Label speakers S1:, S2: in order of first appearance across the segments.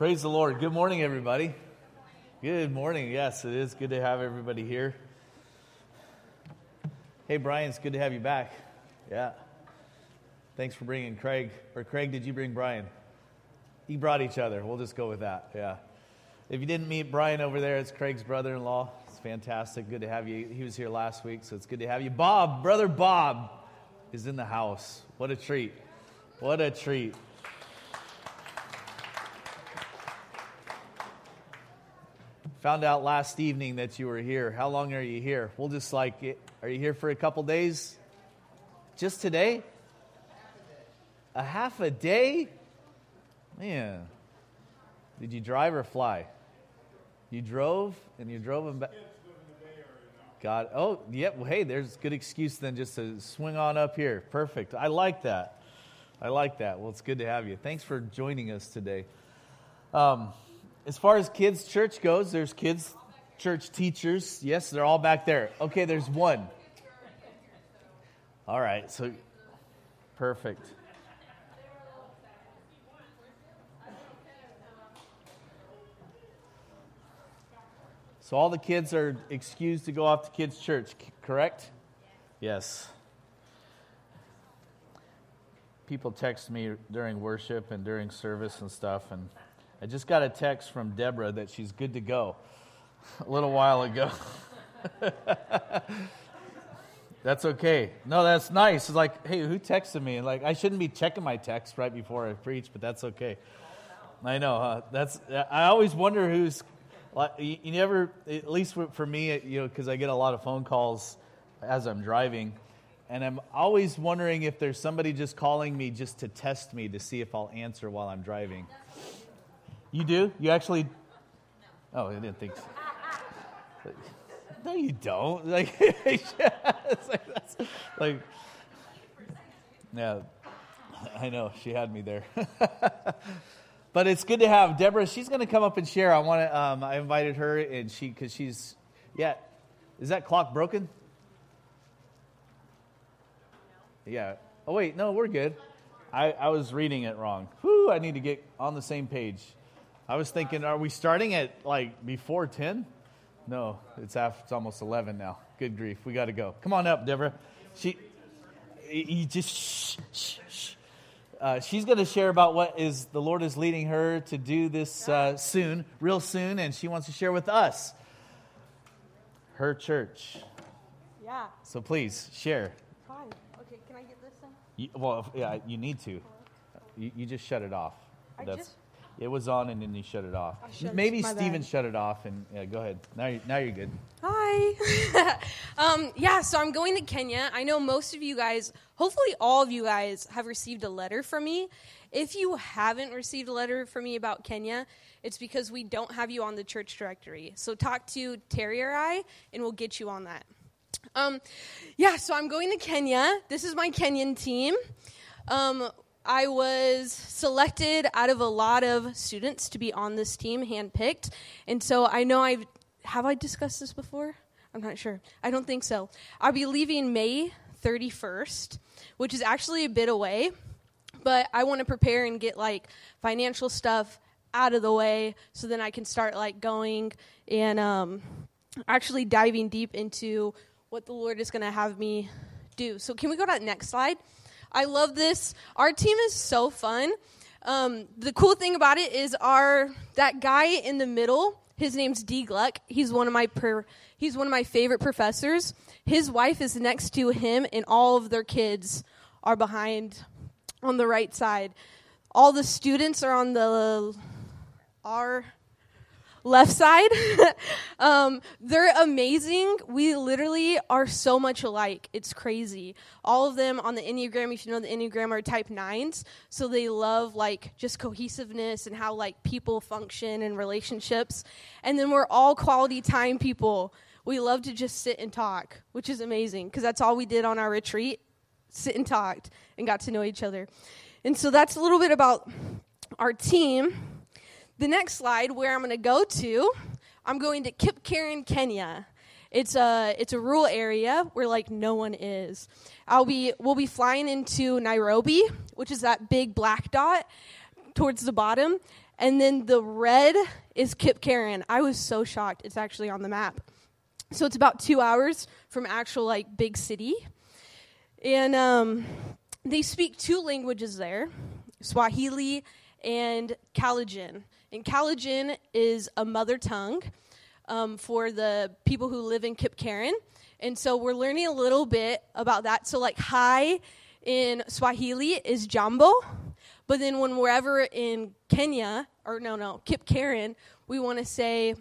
S1: Praise the Lord. Good morning, everybody. Good morning. Yes, it is good to have everybody here. Hey, Brian, it's good to have you back. Yeah. Thanks for bringing Craig. Or, Craig, did you bring Brian? He brought each other. We'll just go with that. Yeah. If you didn't meet Brian over there, it's Craig's brother in law. It's fantastic. Good to have you. He was here last week, so it's good to have you. Bob, brother Bob, is in the house. What a treat. What a treat. Found out last evening that you were here. How long are you here? We'll just like, are you here for a couple days? Just today? A half a day? Man. Did you drive or fly? You drove and you drove them back. God, oh, yep. Well, hey, there's a good excuse then just to swing on up here. Perfect. I like that. I like that. Well, it's good to have you. Thanks for joining us today. Um, as far as kids' church goes, there's kids' church teachers. Yes, they're all back there. Okay, there's one. All right, so perfect. So all the kids are excused to go off to kids' church, correct? Yes. People text me during worship and during service and stuff, and I just got a text from Deborah that she's good to go a little while ago. that's okay. No, that's nice. It's like, hey, who texted me? like, I shouldn't be checking my text right before I preach, but that's okay. I know. Huh? That's. I always wonder who's. You, you never, at least for me, you know, because I get a lot of phone calls as I'm driving, and I'm always wondering if there's somebody just calling me just to test me to see if I'll answer while I'm driving. You do? You actually? Oh, I didn't think so. No, you don't. Like, like, like, yeah, I know she had me there. but it's good to have Deborah. She's going to come up and share. I want to. Um, I invited her, and she because she's, yeah. Is that clock broken? Yeah. Oh wait, no, we're good. I, I was reading it wrong. Whew, I need to get on the same page. I was thinking, are we starting at like before 10? No, it's after, it's almost 11 now. Good grief. We got to go. Come on up, Deborah. She, you just shh, shh, shh. Uh, she's going to share about what is the Lord is leading her to do this uh, soon, real soon, and she wants to share with us her church.
S2: Yeah.
S1: So please share.
S2: Hi. Okay, can I get this thing?
S1: You, well, yeah, you need to. You, you just shut it off.
S2: I That's, just
S1: it was on and then you shut it off.
S2: Shut
S1: Maybe Steven shut it off and yeah, go ahead. Now you're, now you're good.
S2: Hi. um, yeah, so I'm going to Kenya. I know most of you guys, hopefully all of you guys, have received a letter from me. If you haven't received a letter from me about Kenya, it's because we don't have you on the church directory. So talk to Terry or I, and we'll get you on that. Um, yeah, so I'm going to Kenya. This is my Kenyan team. Um, I was selected out of a lot of students to be on this team, handpicked. And so I know I've, have I discussed this before? I'm not sure. I don't think so. I'll be leaving May 31st, which is actually a bit away, but I want to prepare and get like financial stuff out of the way so then I can start like going and um, actually diving deep into what the Lord is going to have me do. So, can we go to that next slide? I love this. Our team is so fun. Um, the cool thing about it is our that guy in the middle. His name's D. Gluck. He's one of my per, he's one of my favorite professors. His wife is next to him, and all of their kids are behind on the right side. All the students are on the our left side. um, they're amazing. We literally are so much alike. It's crazy. All of them on the Enneagram, if you know the Enneagram, are type nines. So they love like just cohesiveness and how like people function and relationships. And then we're all quality time people. We love to just sit and talk, which is amazing because that's all we did on our retreat sit and talked and got to know each other. And so that's a little bit about our team. The next slide, where I'm going to go to, I'm going to Kipkaren, Kenya. It's a it's a rural area where like no one is. I'll be we'll be flying into Nairobi, which is that big black dot towards the bottom, And then the red is Kipkaren. I was so shocked. It's actually on the map. So it's about two hours from actual like big city. And um, they speak two languages there Swahili and Kalenjin. And Kalenjin is a mother tongue um, for the people who live in Kipkaren. And so we're learning a little bit about that. So, like, hi in Swahili is jambo. But then when we're ever in Kenya, or no, no, Kipkaren, we want to say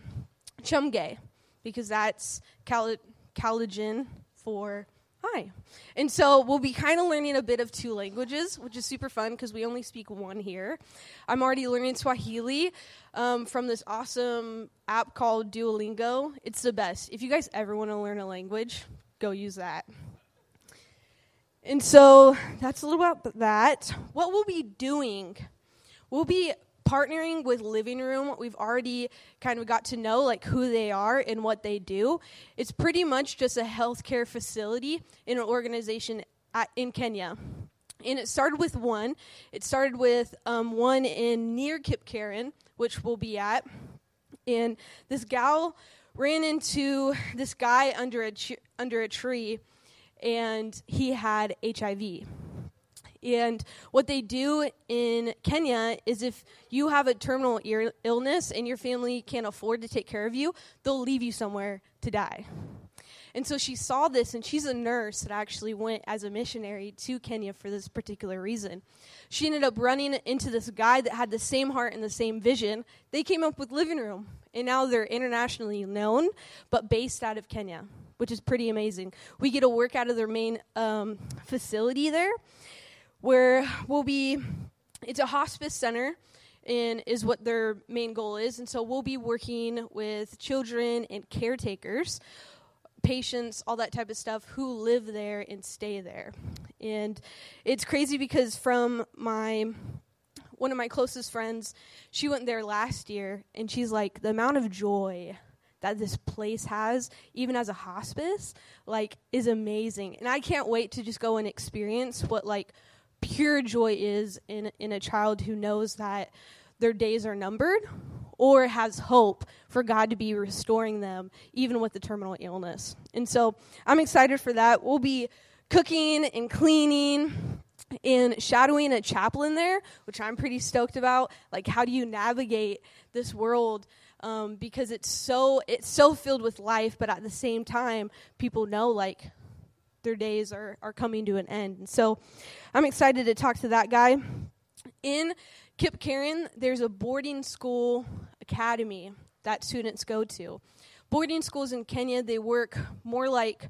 S2: chumge because that's Kal- Kalenjin for hi. And so we'll be kind of learning a bit of two languages, which is super fun because we only speak one here. I'm already learning Swahili um, from this awesome app called Duolingo. It's the best. If you guys ever want to learn a language, go use that. And so that's a little about that. What we'll be doing, we'll be partnering with Living Room, we've already kind of got to know like who they are and what they do. It's pretty much just a healthcare facility in an organization at, in Kenya. And it started with one. It started with um, one in near Kipkaren, which we'll be at. And this gal ran into this guy under a under a tree, and he had HIV. And what they do in Kenya is if you have a terminal Ill- illness and your family can't afford to take care of you, they'll leave you somewhere to die. And so she saw this, and she's a nurse that actually went as a missionary to Kenya for this particular reason. She ended up running into this guy that had the same heart and the same vision. They came up with Living Room, and now they're internationally known, but based out of Kenya, which is pretty amazing. We get to work out of their main um, facility there where we'll be, it's a hospice center and is what their main goal is. And so we'll be working with children and caretakers, patients, all that type of stuff who live there and stay there. And it's crazy because from my one of my closest friends, she went there last year and she's like the amount of joy that this place has even as a hospice like is amazing. And I can't wait to just go and experience what like pure joy is in in a child who knows that their days are numbered or has hope for God to be restoring them even with the terminal illness. And so I'm excited for that. We'll be cooking and cleaning and shadowing a chaplain there, which I'm pretty stoked about. Like how do you navigate this world um, because it's so it's so filled with life, but at the same time, people know like their days are, are coming to an end. And so I'm excited to talk to that guy. In Kipkaren, there's a boarding school academy that students go to. Boarding schools in Kenya, they work more like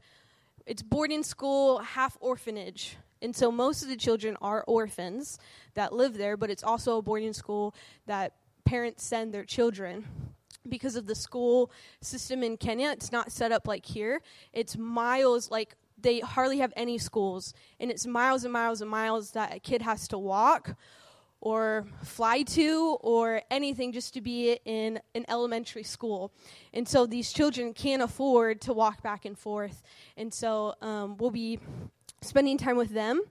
S2: it's boarding school, half orphanage. And so most of the children are orphans that live there, but it's also a boarding school that parents send their children because of the school system in Kenya. It's not set up like here. It's miles, like they hardly have any schools, and it's miles and miles and miles that a kid has to walk or fly to or anything just to be in an elementary school. And so these children can't afford to walk back and forth. And so um, we'll be spending time with them.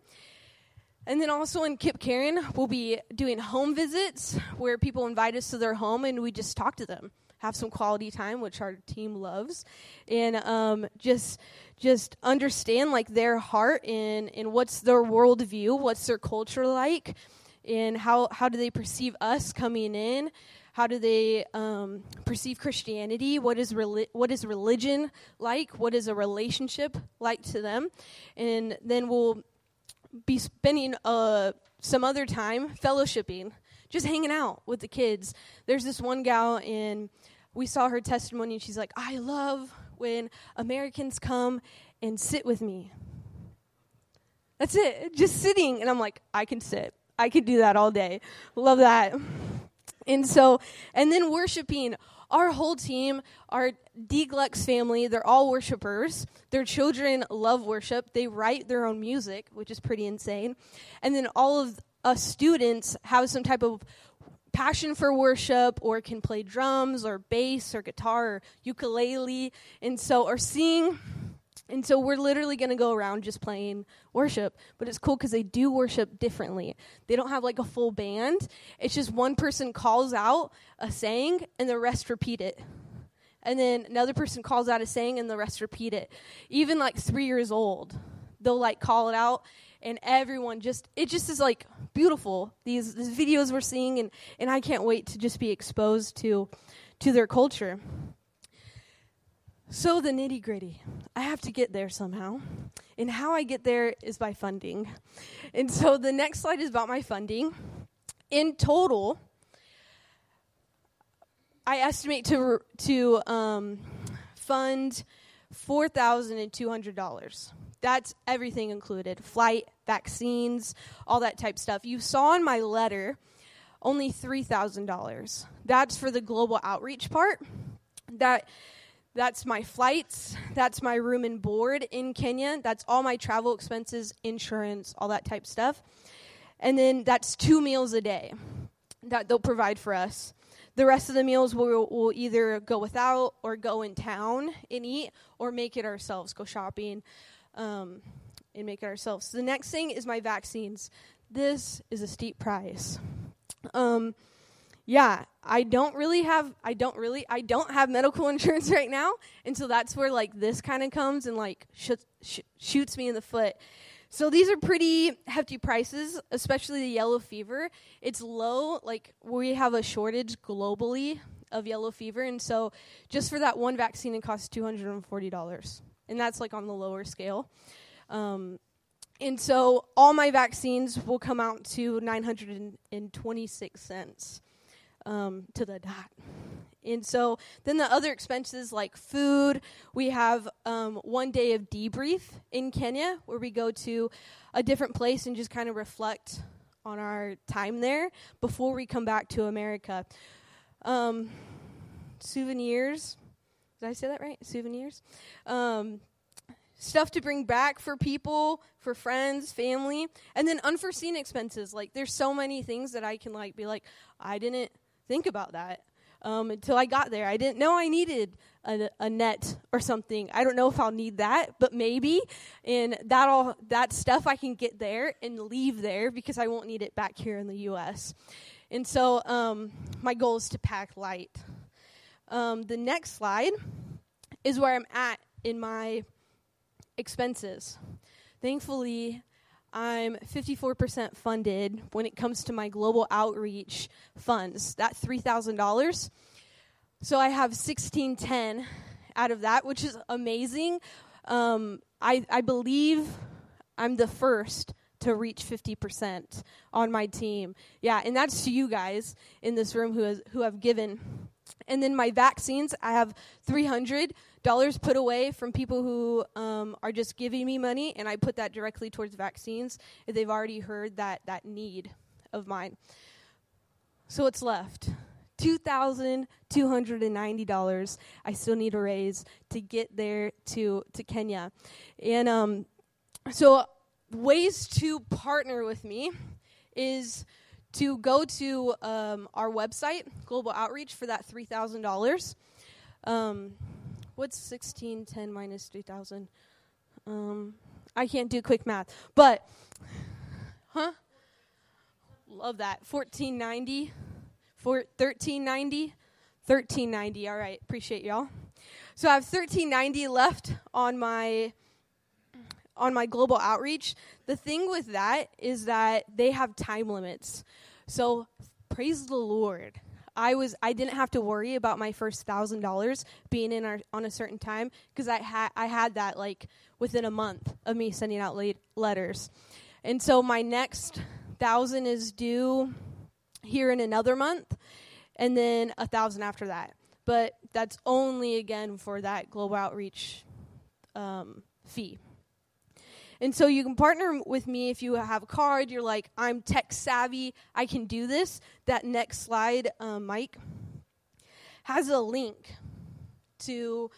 S2: And then also in Kipkaren, we'll be doing home visits where people invite us to their home and we just talk to them have some quality time, which our team loves, and um, just just understand like their heart and and what's their worldview, what's their culture like, and how how do they perceive us coming in. How do they um, perceive Christianity? What is reli- what is religion like? What is a relationship like to them? And then we'll be spending uh, some other time fellowshipping just hanging out with the kids. There's this one gal, and we saw her testimony, and she's like, I love when Americans come and sit with me. That's it, just sitting. And I'm like, I can sit. I could do that all day. Love that. And so, and then worshiping. Our whole team, our Deglux family, they're all worshipers. Their children love worship. They write their own music, which is pretty insane. And then all of us students have some type of passion for worship or can play drums or bass or guitar or ukulele and so or sing And so we're literally going to go around just playing worship. But it's cool because they do worship differently. They don't have like a full band, it's just one person calls out a saying and the rest repeat it. And then another person calls out a saying and the rest repeat it. Even like three years old, they'll like call it out and everyone just it just is like beautiful these, these videos we're seeing and, and i can't wait to just be exposed to to their culture so, the nitty gritty. I have to get there somehow. And how I get there is by funding. And so, the next slide is about my funding. In total, I estimate to, to um, fund $4,200. That's everything included flight, vaccines, all that type stuff. You saw in my letter only $3,000. That's for the global outreach part. That that's my flights. That's my room and board in Kenya. That's all my travel expenses, insurance, all that type stuff. And then that's two meals a day that they'll provide for us. The rest of the meals we'll, we'll either go without or go in town and eat or make it ourselves, go shopping um, and make it ourselves. So the next thing is my vaccines. This is a steep price. Um, yeah, I don't really have I don't really I don't have medical insurance right now, and so that's where like this kind of comes and like sh- sh- shoots me in the foot. So these are pretty hefty prices, especially the yellow fever. It's low, like we have a shortage globally of yellow fever, and so just for that one vaccine, it costs two hundred and forty dollars, and that's like on the lower scale. Um, and so all my vaccines will come out to nine hundred and twenty-six cents um, to the dot. And so then the other expenses like food, we have um, one day of debrief in Kenya where we go to a different place and just kind of reflect on our time there before we come back to America. Um, souvenirs, did I say that right? Souvenirs. Um, stuff to bring back for people, for friends, family, and then unforeseen expenses. Like there's so many things that I can like be like, I didn't think about that um, until I got there. I didn't know I needed a, a, net or something. I don't know if I'll need that, but maybe. And that all that stuff I can get there and leave there because I won't need it back here in the U.S. And so um, my goal is to pack light. Um, the next slide is where I'm at in my expenses. Thankfully, I'm 54% funded when it comes to my global outreach funds, that $3,000. So I have 1610 out of that, which is amazing. Um, I, I believe I'm the first to reach 50% on my team. Yeah, and that's to you guys in this room who, has, who have given. And then my vaccines, I have 300 dollars put away from people who um, are just giving me money, and I put that directly towards vaccines if they've already heard that that need of mine. So what's left? $2,290 I still need to raise to get there to, to Kenya. And um, so, ways to partner with me is to go to um, our website, Global Outreach, for that $3,000. Um, what's 1610 minus 3000? Um, I can't do quick math, but, huh? Love that. 1490, for 1390, 1390. All right, appreciate y'all. So I have 1390 left on my on my global outreach. The thing with that is that they have time limits. So praise the Lord I was I didn't have to worry about my first thousand dollars being in our, on a certain time because I had I had that like within a month of me sending out letters, and so my next thousand is due here in another month, and then a thousand after that. But that's only again for that global outreach um, fee. And so you can partner with me if you have a card, you're like, I'm tech savvy, I can do this. That next slide, um, Mike, has a link to.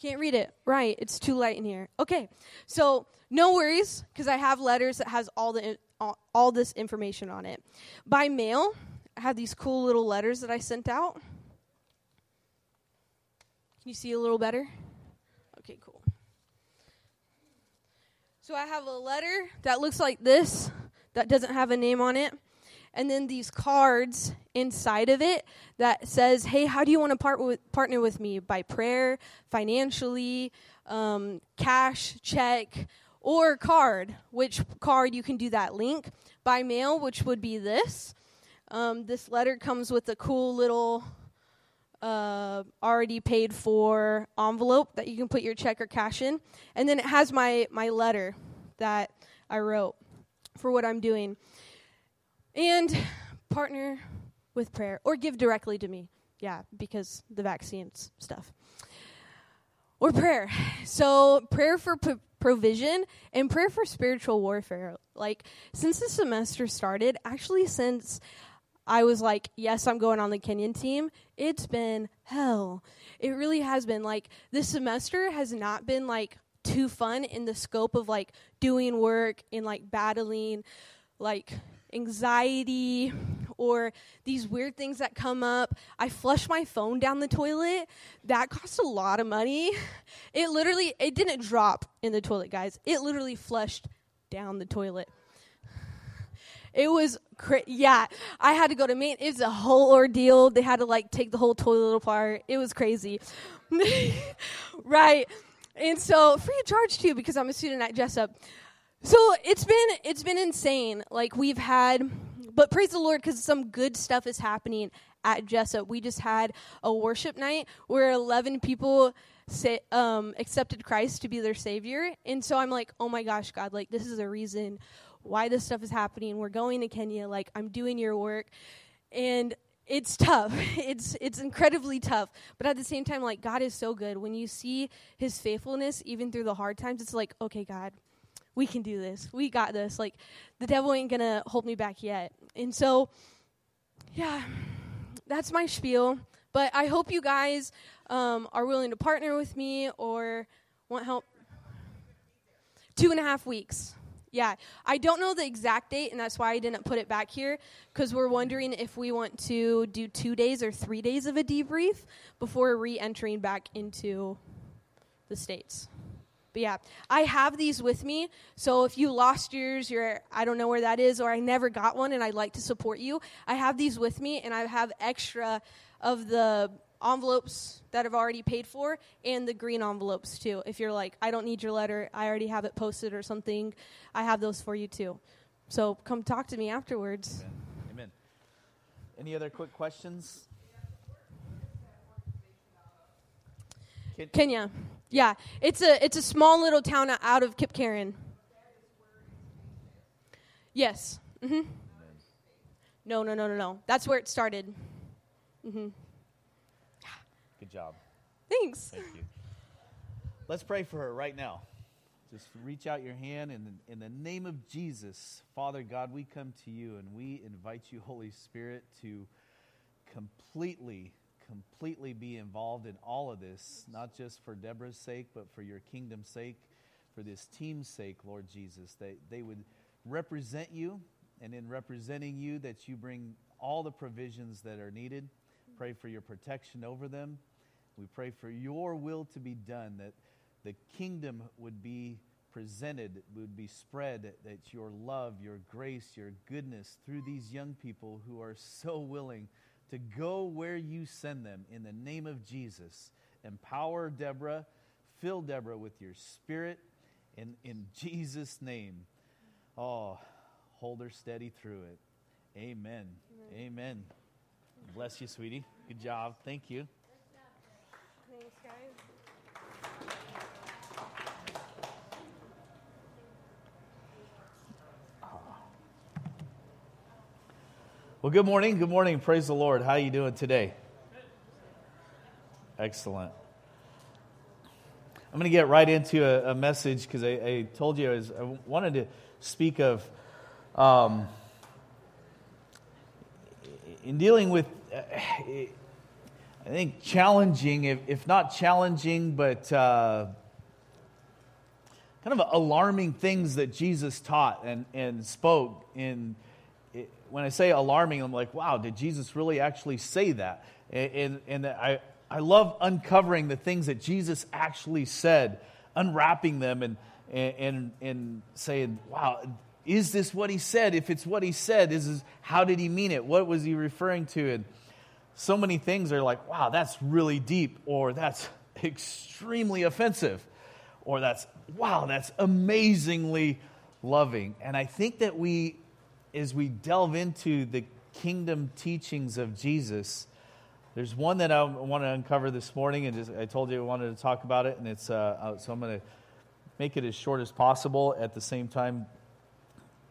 S2: Can't read it. Right, it's too light in here. Okay, so no worries, because I have letters that has all the all, all this information on it. By mail, I have these cool little letters that I sent out. Can you see a little better? Okay, cool. So I have a letter that looks like this that doesn't have a name on it. And then these cards inside of it that says, "Hey, how do you want to part with, partner with me? By prayer, financially, um, cash, check, or card. Which card you can do that link by mail, which would be this. Um, this letter comes with a cool little uh, already paid for envelope that you can put your check or cash in, and then it has my my letter that I wrote for what I'm doing, and partner with prayer or give directly to me. Yeah, because the vaccines stuff. Or prayer. So, prayer for p- provision and prayer for spiritual warfare. Like, since the semester started, actually, since I was like, yes, I'm going on the Kenyan team, it's been hell. It really has been. Like, this semester has not been like too fun in the scope of like doing work and like battling like anxiety or these weird things that come up. I flush my phone down the toilet. That costs a lot of money. It literally it didn't drop in the toilet, guys. It literally flushed down the toilet. It was cra- yeah. I had to go to main. It was a whole ordeal. They had to like take the whole toilet apart. It was crazy, right? And so free of charge too because I'm a student at Jessup. So it's been it's been insane. Like we've had, but praise the Lord because some good stuff is happening at Jessup. We just had a worship night where 11 people say, um, accepted Christ to be their savior, and so I'm like, oh my gosh, God, like this is a reason why this stuff is happening. We're going to Kenya. Like I'm doing your work, and it's tough. It's it's incredibly tough. But at the same time, like God is so good. When you see His faithfulness, even through the hard times, it's like, okay, God we can do this. We got this. Like, the devil ain't to hold me back yet. And so, yeah, that's my spiel. But I hope you guys um, are willing to partner with me or want help. Two and a half weeks. Yeah, I don't know the exact date, and that's why I didn't put it back here because we're wondering if we want to do two days or three days of a debrief before re entering back into the States. But yeah, I have these with me. So if you lost yours, you're I don't know where that is, or I never got one and I'd like to support you, I have these with me and I have extra of the envelopes that I've already paid for and the green envelopes too. If you're like, I don't need your letter, I already have it posted or something, I have those for you too. So come talk to me afterwards.
S1: Amen. Amen. Any other quick questions?
S2: Kenya. Yeah, it's a it's a small little town out of Kipkaren. Yes. Mm-hmm. No, no, no, no, no. That's where it started. Mm-hmm.
S1: Job.
S2: Thanks.
S1: Thank you. Let's pray for her right now. Just reach out your hand in the, in the name of Jesus. Father God, we come to you and we invite you, Holy Spirit, to completely completely be involved in all of this, not just for Deborah's sake, but for your kingdom's sake, for this team's sake, Lord Jesus, that they would represent you, and in representing you, that you bring all the provisions that are needed. Pray for your protection over them. We pray for your will to be done, that the kingdom would be presented, would be spread, that your love, your grace, your goodness through these young people who are so willing to go where you send them in the name of Jesus. Empower Deborah, fill Deborah with your spirit in, in Jesus' name. Oh, hold her steady through it. Amen. Amen. Amen. Bless you, sweetie. Good job. Thank you.
S2: Thanks, guys.
S1: Well, good morning. Good morning. Praise the Lord. How are you doing today? Excellent. I'm going to get right into a, a message because I, I, told you I, was, I, wanted to speak of um, in dealing with, uh, I think, challenging, if, if not challenging, but uh, kind of alarming things that Jesus taught and, and spoke in when I say alarming, I'm like, wow, did Jesus really actually say that? And, and, I, I love uncovering the things that Jesus actually said, unwrapping them and, and, and, and saying, wow, is this what he said? If it's what he said, is this, how did he mean it? What was he referring to? And so many things are like, wow, that's really deep, or that's extremely offensive, or that's, wow, that's amazingly loving. And I think that we, as we delve into the kingdom teachings of Jesus, there's one that I want to uncover this morning, and just, I told you I wanted to talk about it, and it's uh, so I'm going to make it as short as possible. At the same time,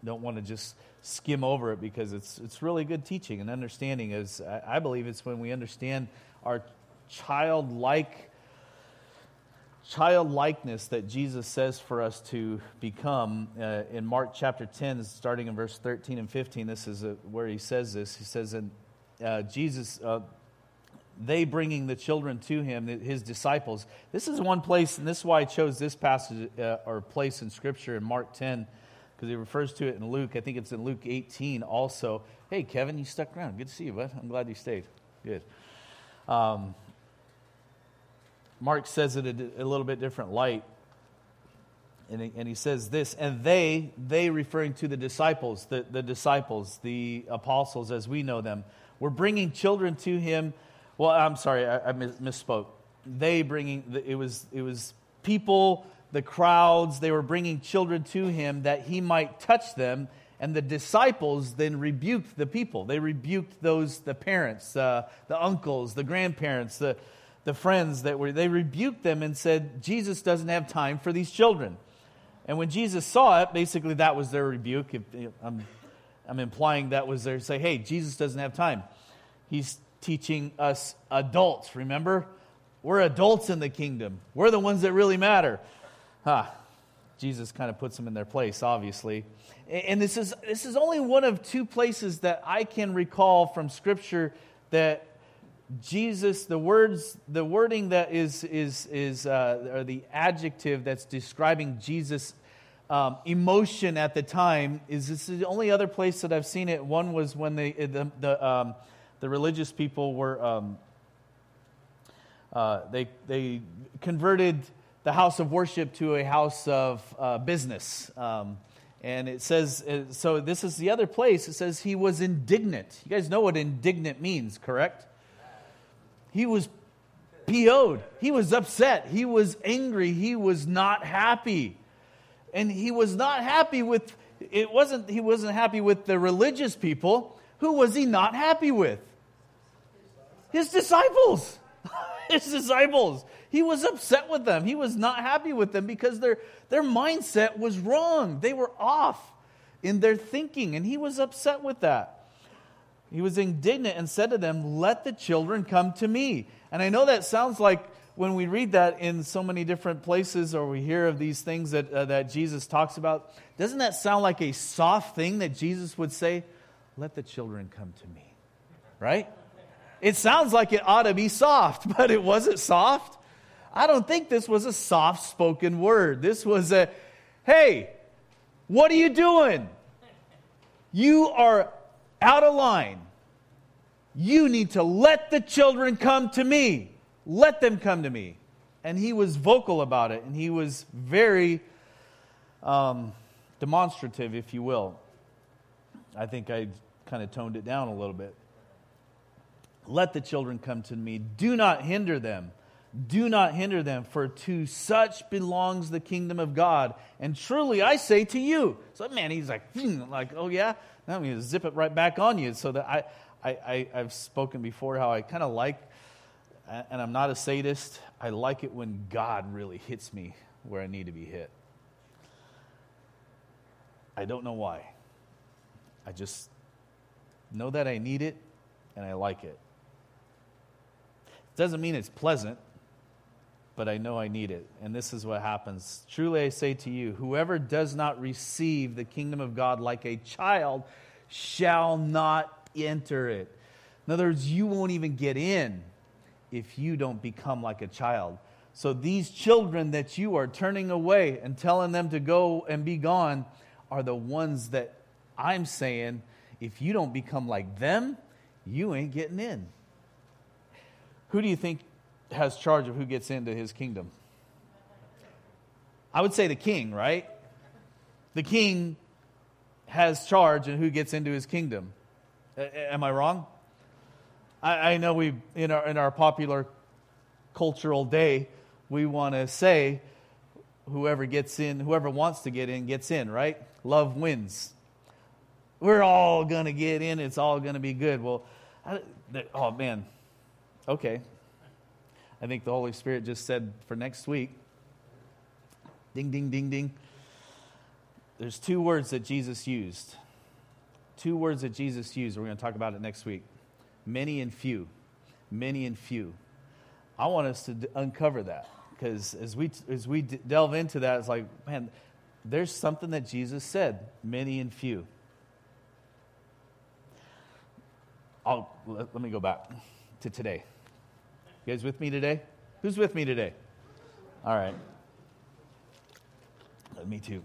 S1: don't want to just skim over it because it's it's really good teaching and understanding. Is I believe it's when we understand our childlike childlikeness that Jesus says for us to become. Uh, in Mark chapter 10, starting in verse 13 and 15, this is a, where he says this. He says, and uh, Jesus, uh, they bringing the children to him, his disciples. This is one place, and this is why I chose this passage uh, or place in Scripture in Mark 10 because he refers to it in Luke. I think it's in Luke 18 also. Hey, Kevin, you stuck around. Good to see you, bud. I'm glad you stayed. Good. Um, Mark says it a, a, little bit different light. And he, and he says this, and they, they referring to the disciples, the, the disciples, the apostles as we know them, were bringing children to him. Well, I'm sorry, I, I misspoke. They bringing, it was, it was people the crowds, they were bringing children to him that he might touch them. And the disciples then rebuked the people. They rebuked those, the parents, uh, the uncles, the grandparents, the, the friends that were, they rebuked them and said, Jesus doesn't have time for these children. And when Jesus saw it, basically that was their rebuke. If, I'm, I'm implying that was their say, hey, Jesus doesn't have time. He's teaching us adults, remember? We're adults in the kingdom. We're the ones that really matter. Ah, Jesus kind of puts them in their place, obviously. And this is, this is only one of two places that I can recall from Scripture that Jesus, the words, the wording that is, is, is uh, or the adjective that's describing Jesus' um, emotion at the time, is this is the only other place that I've seen it. One was when they, the, the, um, the religious people were, um, uh, they, they converted the house of worship to a house of uh, business. Um, and it says, uh, so this is the other place. It says he was indignant. You guys know what indignant means, correct? He was PO'd. He was upset. He was angry. He was not happy. And he was not happy with, it wasn't, he wasn't happy with the religious people. Who was he not happy with? His disciples. His disciples. He was upset with them. He was not happy with them because their, their mindset was wrong. They were off in their thinking, and he was upset with that. He was indignant and said to them, Let the children come to me. And I know that sounds like when we read that in so many different places or we hear of these things that, uh, that Jesus talks about, doesn't that sound like a soft thing that Jesus would say? Let the children come to me. Right? It sounds like it ought to be soft, but it wasn't soft. I don't think this was a soft spoken word. This was a, hey, what are you doing? You are out of line. You need to let the children come to me. Let them come to me. And he was vocal about it, and he was very um, demonstrative, if you will. I think I kind of toned it down a little bit. Let the children come to me. Do not hinder them do not hinder them, for to such belongs the kingdom of God. And truly I say to you. So man, he's like, hmm, like, oh yeah, now I'm gonna zip it right back on you. So that I, I, I I've spoken before how I kind of like, and I'm not a sadist. I like it when God really hits me where I need to be hit. I don't know why. I just know that I need it, and I like it. Doesn't mean it's pleasant but I know I need it. And this is what happens. Truly I say to you, whoever does not receive the kingdom of God like a child shall not enter it. In other words, you won't even get in if you don't become like a child. So these children that you are turning away and telling them to go and be gone are the ones that I'm saying, if you don't become like them, you ain't getting in. Who do you think has charge of who gets into his kingdom? I would say the king, right? The king has charge and who gets into his kingdom. A- am I wrong? I, I know we in our in our popular cultural day, we want to say whoever gets in, whoever wants to get in, gets in, right? Love wins. We're all going to get in. It's all going to be good. Well, I, oh man. Okay. I think the Holy Spirit just said for next week. Ding, ding, ding, ding. There's two words that Jesus used. Two words that Jesus used. We're going to talk about it next week many and few. Many and few. I want us to uncover that because as we, as we delve into that, it's like, man, there's something that Jesus said many and few. I'll, let, let me go back to today. You guys with me today? Who's with me today? All right. Me too.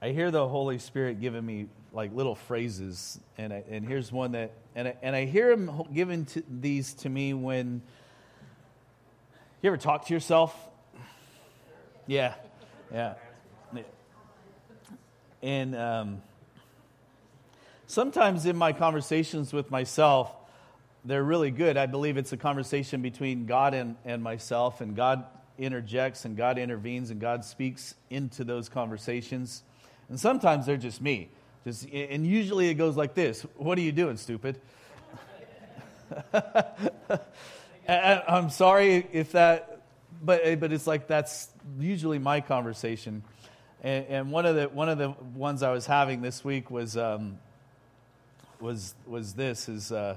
S1: I hear the Holy Spirit giving me like little phrases, and I, and here's one that, and I, and I hear Him giving to, these to me when. You ever talk to yourself? Yeah, yeah, and um, sometimes in my conversations with myself, they're really good. I believe it's a conversation between God and, and myself, and God interjects and God intervenes and God speaks into those conversations. And sometimes they're just me. Just, and usually it goes like this What are you doing, stupid? I'm sorry if that, but, but it's like that's usually my conversation. And, and one, of the, one of the ones I was having this week was, um, was, was this is uh,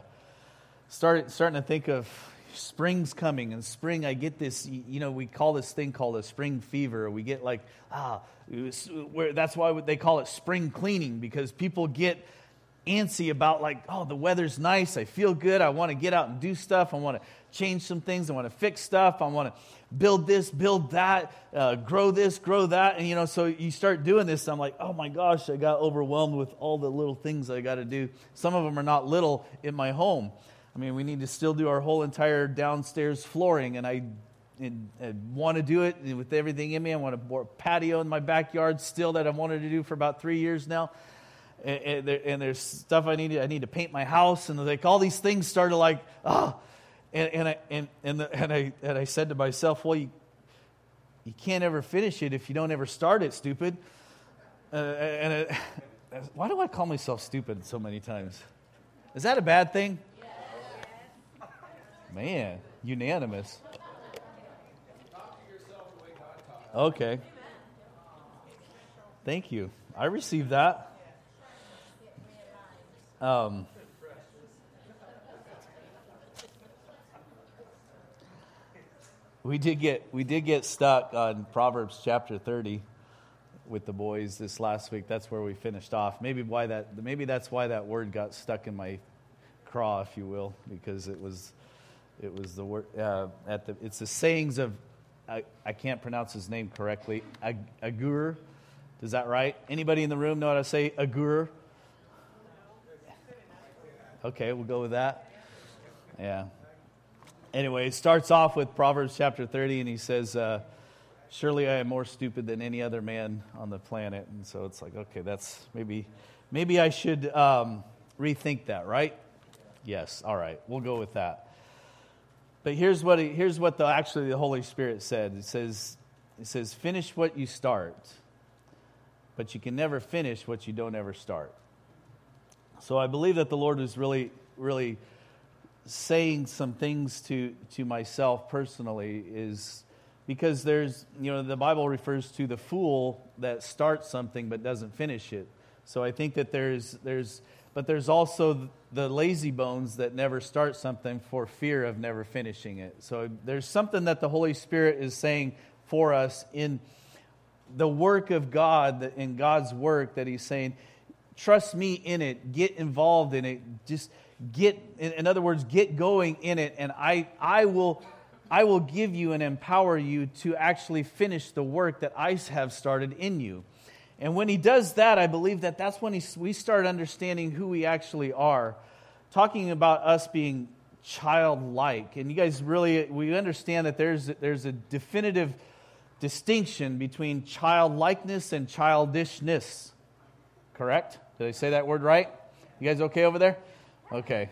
S1: start, starting to think of spring's coming and spring i get this you know we call this thing called a spring fever. We get like ah where that's why they call it spring cleaning because people get antsy about like oh the weather's nice i feel good i want to get out and do stuff i want to change some things i want to fix stuff i want to build this build that uh, grow this grow that and you know so you start doing this i'm like oh my gosh i got overwhelmed with all the little things i got to do some of them are not little in my home I mean, we need to still do our whole entire downstairs flooring, and I, and, and want to do it with everything in me. I want to patio in my backyard still that I've wanted to do for about three years now. And, and, there, and there's stuff I need to, I need to paint my house, and like all these things started like. Oh. And, and, I, and, and, the, and, I, and I said to myself, well, you, you can't ever finish it if you don't ever start it, stupid. Uh, and why do I call myself stupid so many times? Is that a bad thing? Man, unanimous. Okay. Thank you. I received that. Um, we did get we did get stuck on Proverbs chapter 30 with the boys this last week. That's where we finished off. Maybe why that maybe that's why that word got stuck in my craw, if you will, because it was it was the word uh, at the. It's the sayings of. I, I can't pronounce his name correctly. Ag, Agur, is that right? Anybody in the room know how to say Agur? Okay, we'll go with that. Yeah. Anyway, it starts off with Proverbs chapter 30, and he says, uh, Surely I am more stupid than any other man on the planet. And so it's like, okay, that's maybe, maybe I should um, rethink that, right? Yes, all right, we'll go with that. But here's what, he, here's what the, actually the Holy Spirit said. It says, it says, finish what you start, but you can never finish what you don't ever start. So I believe that the Lord is really, really saying some things to, to myself personally is because there's, you know, the Bible refers to the fool that starts something but doesn't finish it. So I think that there's, there's but there's also the lazy bones that never start something for fear of never finishing it. So there's something that the Holy Spirit is saying for us in the work of God, in God's work, that He's saying, trust me in it, get involved in it, just get, in other words, get going in it, and I, I will. I will give you and empower you to actually finish the work that I have started in you. And when he does that, I believe that that's when he, we start understanding who we actually are. Talking about us being childlike. And you guys really, we understand that there's, there's a definitive distinction between childlikeness and childishness. Correct? Did I say that word right? You guys okay over there? Okay.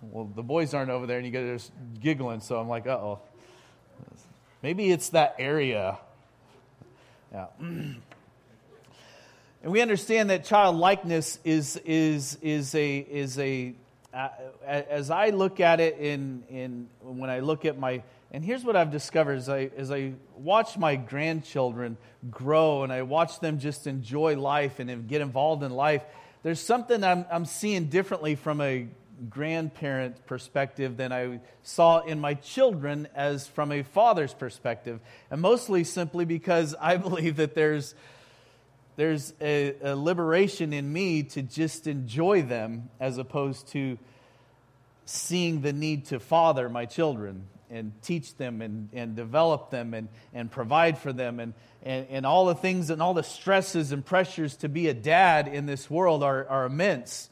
S1: Well, the boys aren't over there, and you guys are just giggling, so I'm like, uh oh. Maybe it's that area. Yeah. And we understand that childlikeness is, is, is a, is a uh, as I look at it in, in, when I look at my, and here's what I've discovered as I, as I watch my grandchildren grow and I watch them just enjoy life and get involved in life, there's something I'm, I'm seeing differently from a grandparent perspective than I saw in my children as from a father's perspective. And mostly simply because I believe that there's, there's a, a, liberation in me to just enjoy them as opposed to seeing the need to father my children and teach them and, and develop them and, and provide for them. And, and, and all the things and all the stresses and pressures to be a dad in this world are, are immense.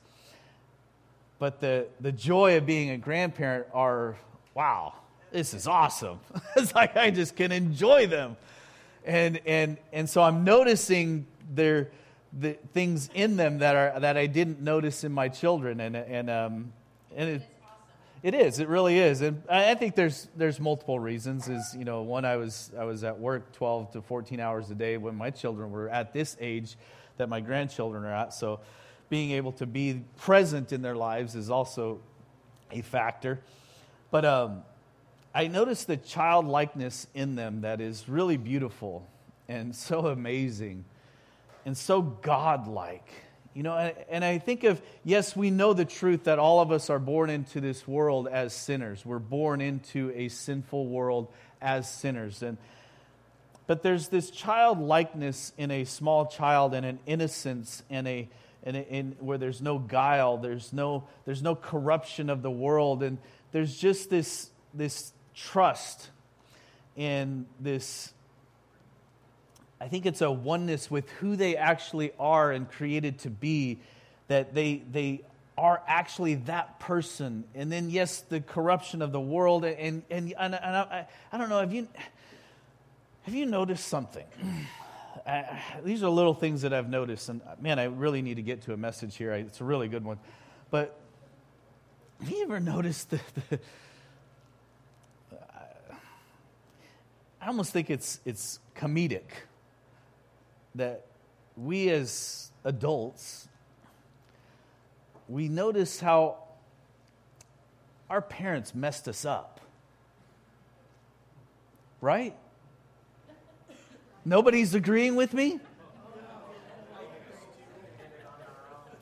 S1: But the, the joy of being a grandparent are wow this is awesome. It's like i just can enjoy them. And and and so i'm noticing their the things in them that are that i didn't notice in my children. And and um and it, it is. It really is, and I think there's there's multiple reasons. Is you know, one I was I was at work 12 to 14 hours a day when my children were at this age that my grandchildren are at. So, being able to be present in their lives is also a factor. But um, I noticed the childlikeness in them that is really beautiful and so amazing and so godlike. You know, and I think of, yes, we know the truth that all of us are born into this world as sinners. We're born into a sinful world as sinners. And, but there's this childlikeness in a small child and an innocence and a, and in, where there's no guile, there's no, there's no corruption of the world, and there's just this, this trust and this I think it's a oneness with who they actually are and created to be, that they, they are actually that person. And then, yes, the corruption of the world. And, and, and, and I, I, don't know, have you, have you noticed something? Uh, these are little things that I've noticed. And man, I really need to get to a message here. It's a really good one. But have you ever noticed the, the I almost think it's, it's comedic that we as adults, we notice how our parents messed us up. Right? Nobody's agreeing with me?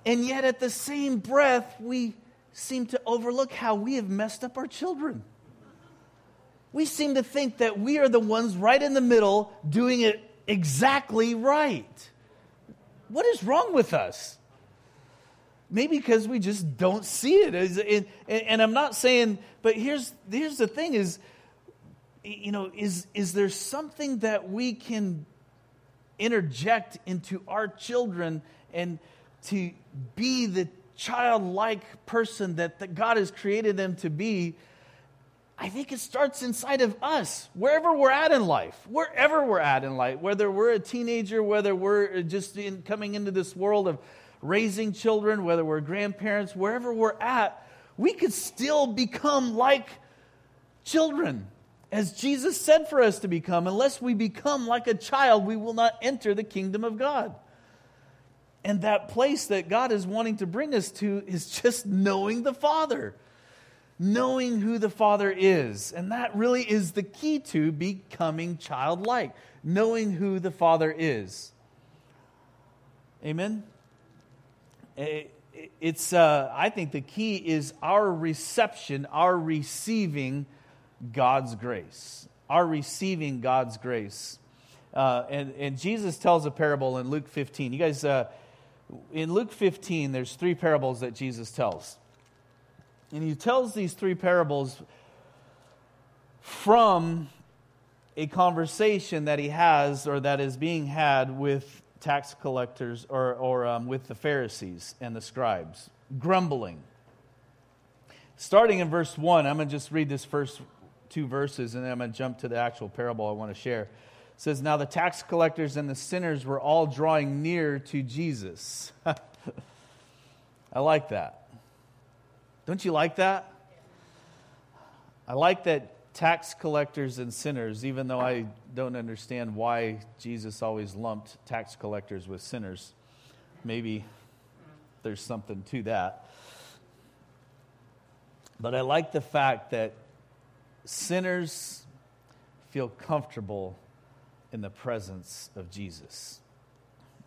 S1: And yet, at the same breath, we seem to overlook how we have messed up our children. We seem to think that we are the ones right in the middle doing it exactly right. What is wrong with us? Maybe because we just don't see it. And I'm not saying, but here's, here's the thing is, you know, is, is there something that we can interject into our children and to be the childlike person that, that God has created them to be I think it starts inside of us, wherever we're at in life, wherever we're at in life, whether we're a teenager, whether we're just in, coming into this world of raising children, whether we're grandparents, wherever we're at, we could still become like children, as Jesus said for us to become. Unless we become like a child, we will not enter the kingdom of God. And that place that God is wanting to bring us to is just knowing the Father knowing who the Father is. And that really is the key to becoming childlike, knowing who the Father is. Amen? It's, uh, I think the key is our reception, our receiving God's grace. Our receiving God's grace. Uh, and, and Jesus tells a parable in Luke 15. You guys, uh, in Luke 15, there's three parables that Jesus tells. And he tells these three parables from a conversation that he has or that is being had with tax collectors or, or um, with the Pharisees and the scribes, grumbling. Starting in verse 1, I'm going to just read this first two verses and then I'm going to jump to the actual parable I want to share. It says, Now the tax collectors and the sinners were all drawing near to Jesus. I like that. Don't you like that? I like that tax collectors and sinners, even though I don't understand why Jesus always lumped tax collectors with sinners. Maybe there's something to that. But I like the fact that sinners feel comfortable in the presence of Jesus.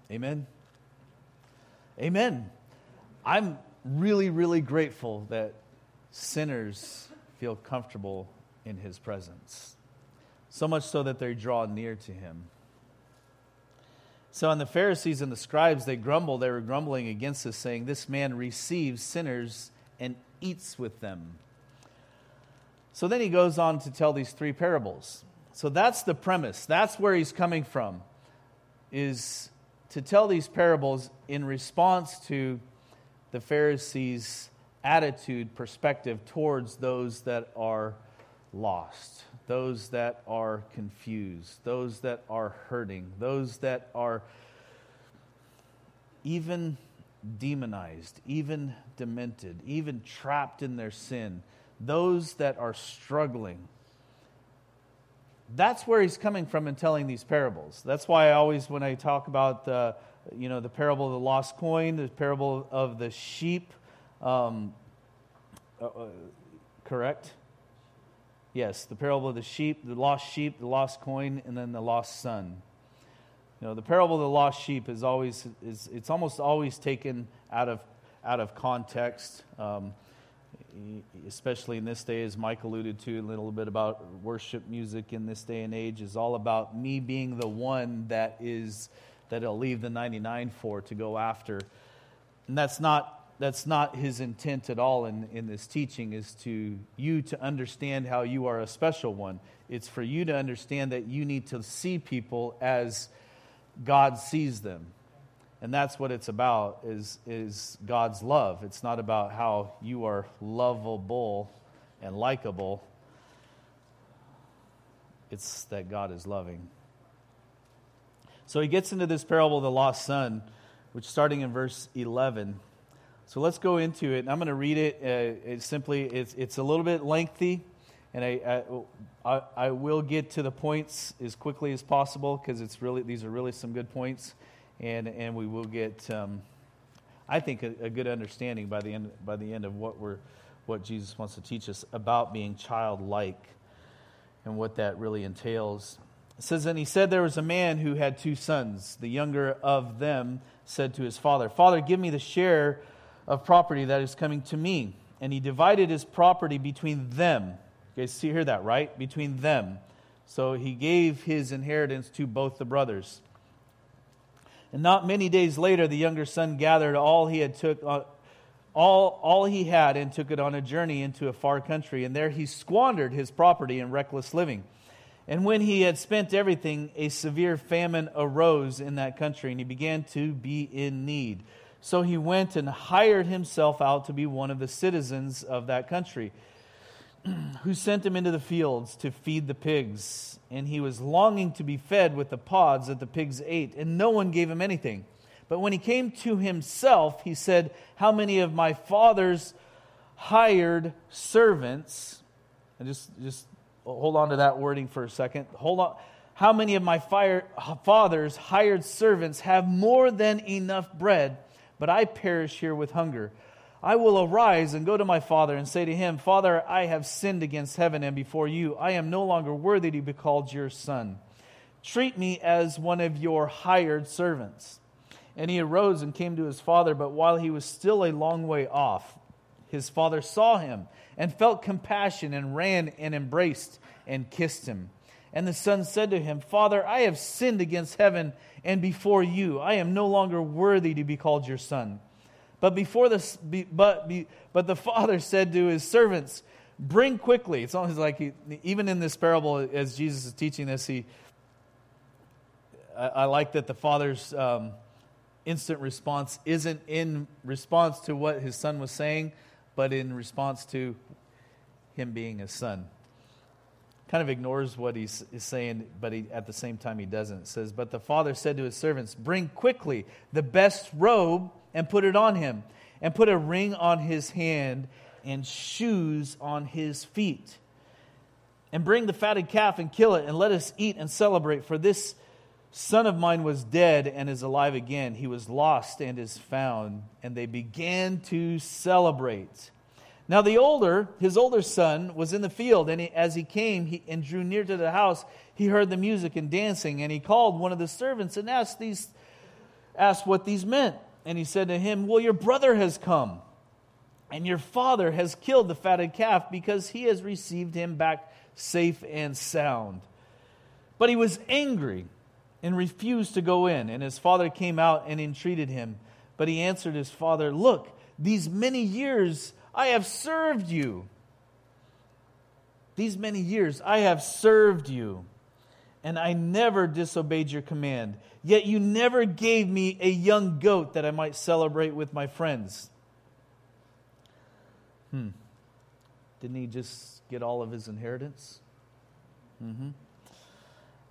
S1: Amen. Amen. I'm really, really grateful that sinners feel comfortable in his presence. So much so that they draw near to him. So, on the Pharisees and the scribes, they grumble. They were grumbling against us, saying, This man receives sinners and eats with them. So then he goes on to tell these three parables. So that's the premise. That's where he's coming from, is to tell these parables in response to the Pharisees' attitude, perspective towards those that are lost, those that are confused, those that are hurting, those that are even demonized, even demented, even trapped in their sin, those that are struggling. That's where he's coming from in telling these parables. That's why I always, when I talk about the, you know, the parable of the lost coin, the parable of the sheep, um, uh, uh correct? Yes, the parable of the sheep, the lost sheep, the lost coin, and then the lost son. You know, the parable of the lost sheep is always is it's almost always taken out of out of context, um, especially in this day, as Mike alluded to a little bit about worship music in this day and age is all about me being the one that is that he'll leave the ninety nine for to go after, and that's not that's not his intent at all in, in this teaching is to you to understand how you are a special one. It's for you to understand that you need to see people as god sees them. And that's what it's about is, is god's love. It's not about how you are lovable and likable. It's that god is loving so he gets into this parable of the lost son which starting in verse 11 so let's go into it. I'm going to read it. Uh, it's simply, it's, it's a little bit lengthy, and I, I, I will get to the points as quickly as possible because it's really these are really some good points, and and we will get, um, I think, a, a, good understanding by the end by the end of what we're what Jesus wants to teach us about being childlike, and what that really entails. It says, and he said there was a man who had two sons. The younger of them said to his father, Father, give me the share of property that is coming to me. And he divided his property between them. You guys see, hear that, right? Between them. So he gave his inheritance to both the brothers. And not many days later, the younger son gathered all he had took, uh, all, all he had and took it on a journey into a far country. And there he squandered his property in reckless living. And when he had spent everything, a severe famine arose in that country, and he began to be in need. So he went and hired himself out to be one of the citizens of that country, who sent him into the fields to feed the pigs. And he was longing to be fed with the pods that the pigs ate, and no one gave him anything. But when he came to himself, he said, How many of my father's hired servants, and just, just hold on to that wording for a second. Hold on. How many of my fire, father's hired servants have more than enough bread? but I perish here with hunger. I will arise and go to my father and say to him, Father, I have sinned against heaven and before you. I am no longer worthy to be called your son. Treat me as one of your hired servants. And he arose and came to his father, but while he was still a long way off, his father saw him and felt compassion and ran and embraced and kissed him. And the son said to him, Father, I have sinned against heaven and before you. I am no longer worthy to be called your son. But before this, but, but the father said to his servants, Bring quickly. It's almost like he, even in this parable, as Jesus is teaching this, he, I, I like that the father's um, instant response isn't in response to what his son was saying, but in response to him being a son. Kind of ignores what he's, he's saying, but he, at the same time he doesn't. It says, But the father said to his servants, Bring quickly the best robe and put it on him, and put a ring on his hand and shoes on his feet. And bring the fatted calf and kill it, and let us eat and celebrate. For this son of mine was dead and is alive again. He was lost and is found. And they began to celebrate. Now, the older, his older son, was in the field, and he, as he came he, and drew near to the house, he heard the music and dancing, and he called one of the servants and asked, these, asked what these meant. And he said to him, Well, your brother has come, and your father has killed the fatted calf because he has received him back safe and sound. But he was angry and refused to go in. And his father came out and entreated him. But he answered his father, Look, these many years I have served you. These many years I have served you, and I never disobeyed your command. Yet you never gave me a young goat that I might celebrate with my friends. Hmm. Didn't he just get all of his inheritance? Mm-hmm.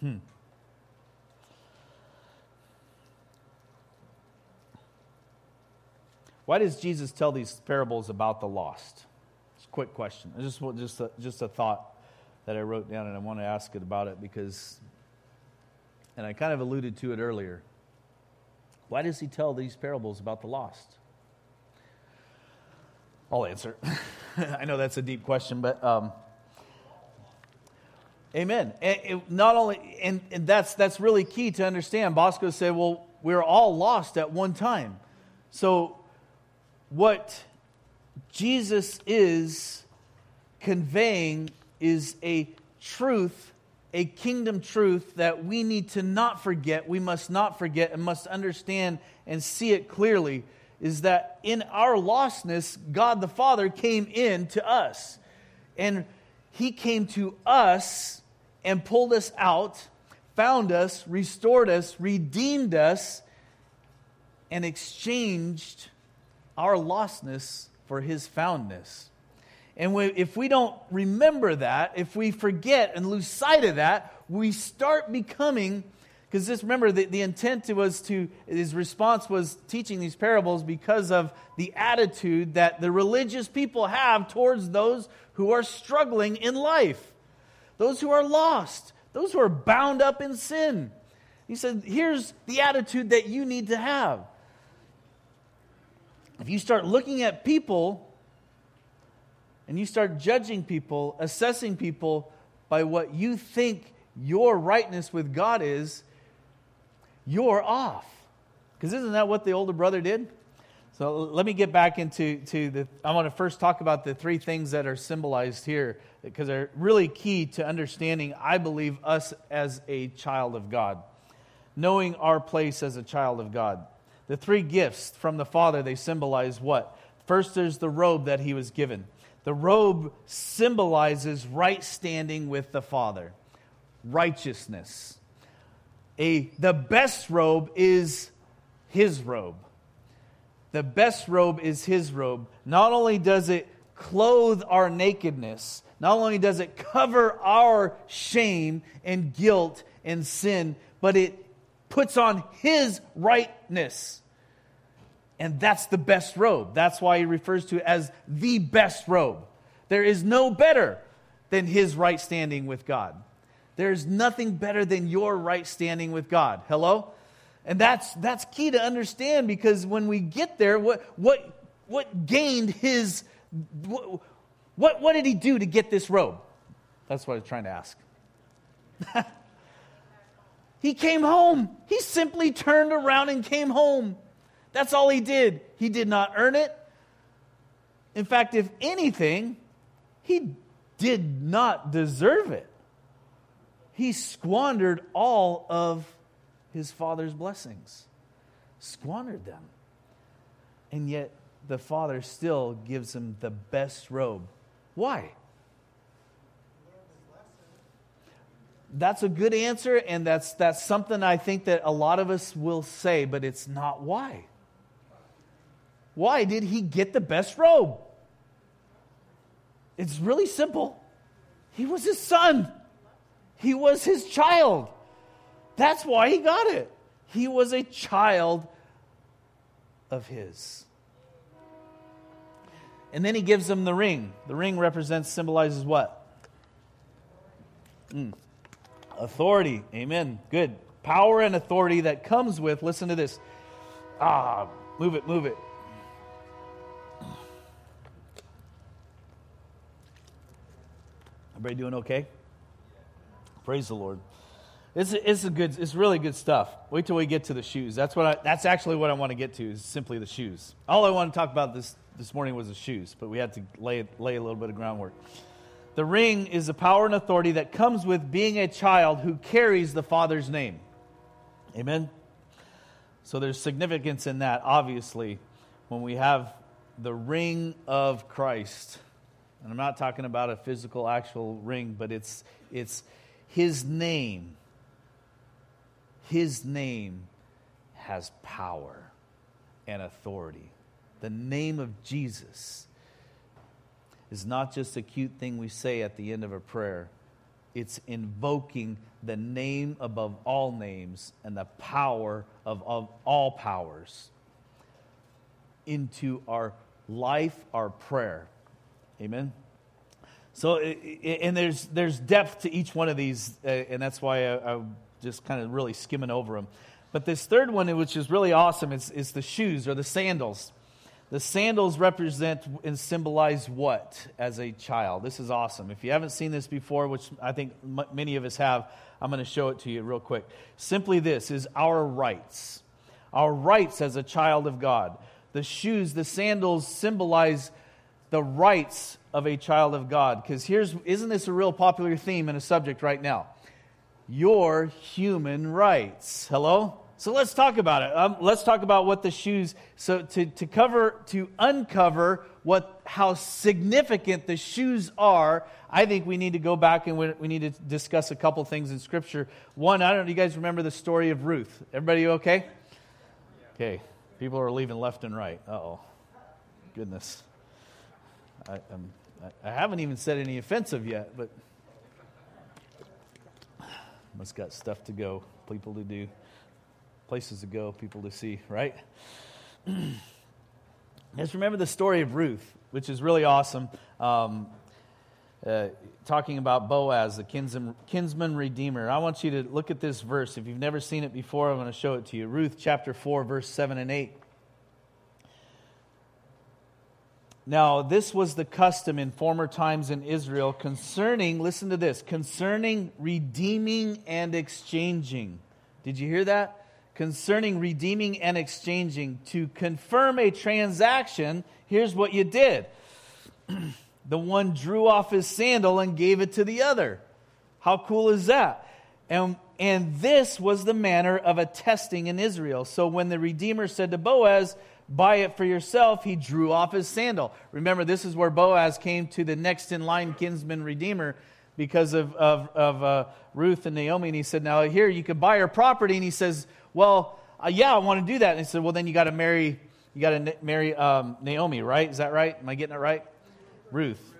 S1: Hmm. Why does Jesus tell these parables about the lost? It's a quick question. It's just, just, a, just a thought that I wrote down, and I want to ask it about it because, and I kind of alluded to it earlier. Why does he tell these parables about the lost? I'll answer. I know that's a deep question, but um, Amen. And it, not only, and, and that's, that's really key to understand. Bosco said, well, we're all lost at one time. So, what Jesus is conveying is a truth, a kingdom truth that we need to not forget, we must not forget, and must understand and see it clearly. Is that in our lostness, God the Father came in to us. And He came to us and pulled us out, found us, restored us, redeemed us, and exchanged our lostness for his foundness. And we, if we don't remember that, if we forget and lose sight of that, we start becoming, because this, remember, the, the intent was to, his response was teaching these parables because of the attitude that the religious people have towards those who are struggling in life those who are lost, those who are bound up in sin. He said, Here's the attitude that you need to have. If you start looking at people and you start judging people, assessing people by what you think your rightness with God is, you're off. Because isn't that what the older brother did? So let me get back into to the. I want to first talk about the three things that are symbolized here because they're really key to understanding, I believe, us as a child of God, knowing our place as a child of God. The three gifts from the Father, they symbolize what? First, there's the robe that he was given. The robe symbolizes right standing with the Father, righteousness. A, the best robe is his robe the best robe is his robe. Not only does it clothe our nakedness, not only does it cover our shame and guilt and sin, but it puts on his rightness. And that's the best robe. That's why he refers to it as the best robe. There is no better than his right standing with God. There's nothing better than your right standing with God. Hello? And that's, that's key to understand because when we get there, what, what, what gained his, what, what, what did he do to get this robe? That's what I was trying to ask. He came home. He simply turned around and came home. That's all he did. He did not earn it. In fact, if anything, he did not deserve it. He squandered all of his father's blessings, squandered them. And yet, the father still gives him the best robe. Why? That's a good answer, and that's, that's something I think that a lot of us will say, but it's not why. Why did he get the best robe? It's really simple. He was his son, he was his child. That's why he got it. He was a child of his. And then he gives him the ring. The ring represents, symbolizes what? Mm. Authority. Amen. Good. Power and authority that comes with, listen to this. Ah, move it, move it. Everybody doing okay? Praise the Lord. It's, it's a good, it's really good stuff. Wait till we get to the shoes. That's what I, that's actually what I want to get to is simply the shoes. All I want to talk about this this morning was the shoes, but we had to lay lay a little bit of groundwork. The ring is the power and authority that comes with being a child who carries the Father's name. Amen? So there's significance in that, obviously, when we have the ring of Christ. And I'm not talking about a physical, actual ring, but it's, it's his name. His name has power and authority. The name of Jesus is not just a cute thing we say at the end of a prayer, it's invoking the name above all names and the power of, of all powers into our life, our prayer. Amen. So, and there's there's depth to each one of these, uh, and that's why I, I'm just kind of really skimming over them. But this third one, which is really awesome, is, is the shoes or the sandals. The sandals represent and symbolize what as a child? This is awesome. If you haven't seen this before, which I think m- many of us have, I'm going to show it to you real quick. Simply this is our rights. Our rights as a child of God. The shoes, the sandals symbolize the rights of a child of God. Because here's, isn't this a real popular theme and a subject right now? Your human rights. Hello? So let's talk about it. Um, let's talk about what the shoes. So to, to cover to uncover what how significant the shoes are, I think we need to go back and we, we need to discuss a couple things in Scripture. One, I don't know. You guys remember the story of Ruth? Everybody okay? Okay. People are leaving left and right. Oh. Goodness. I, I'm, I haven't even said any offensive yet, but must got stuff to go, people to do places to go, people to see, right? Just remember the story of Ruth, which is really awesome. Um, uh, talking about Boaz, the kinsman, kinsman redeemer. I want you to look at this verse. If you've never seen it before, I'm going to show it to you. Ruth chapter 4, verse 7 and 8. Now, this was the custom in former times in Israel concerning, listen to this, concerning redeeming and exchanging. Did you hear that? concerning redeeming and exchanging. To confirm a transaction, here's what you did the one drew off his sandal and gave it to the other. How cool is that? And, and this was the manner of attesting in Israel. So when the Redeemer said to Boaz, Buy it for yourself, he drew off his sandal. Remember, this is where Boaz came to the next in line kinsman Redeemer because of, of, of uh, Ruth and Naomi. And he said, Now, here, you could buy her property. And he says, well, uh, yeah, I want to do that. And he said, well, then you got to marry, you got to marry um, Naomi, right? Is that right? Am I getting it right? Ruth.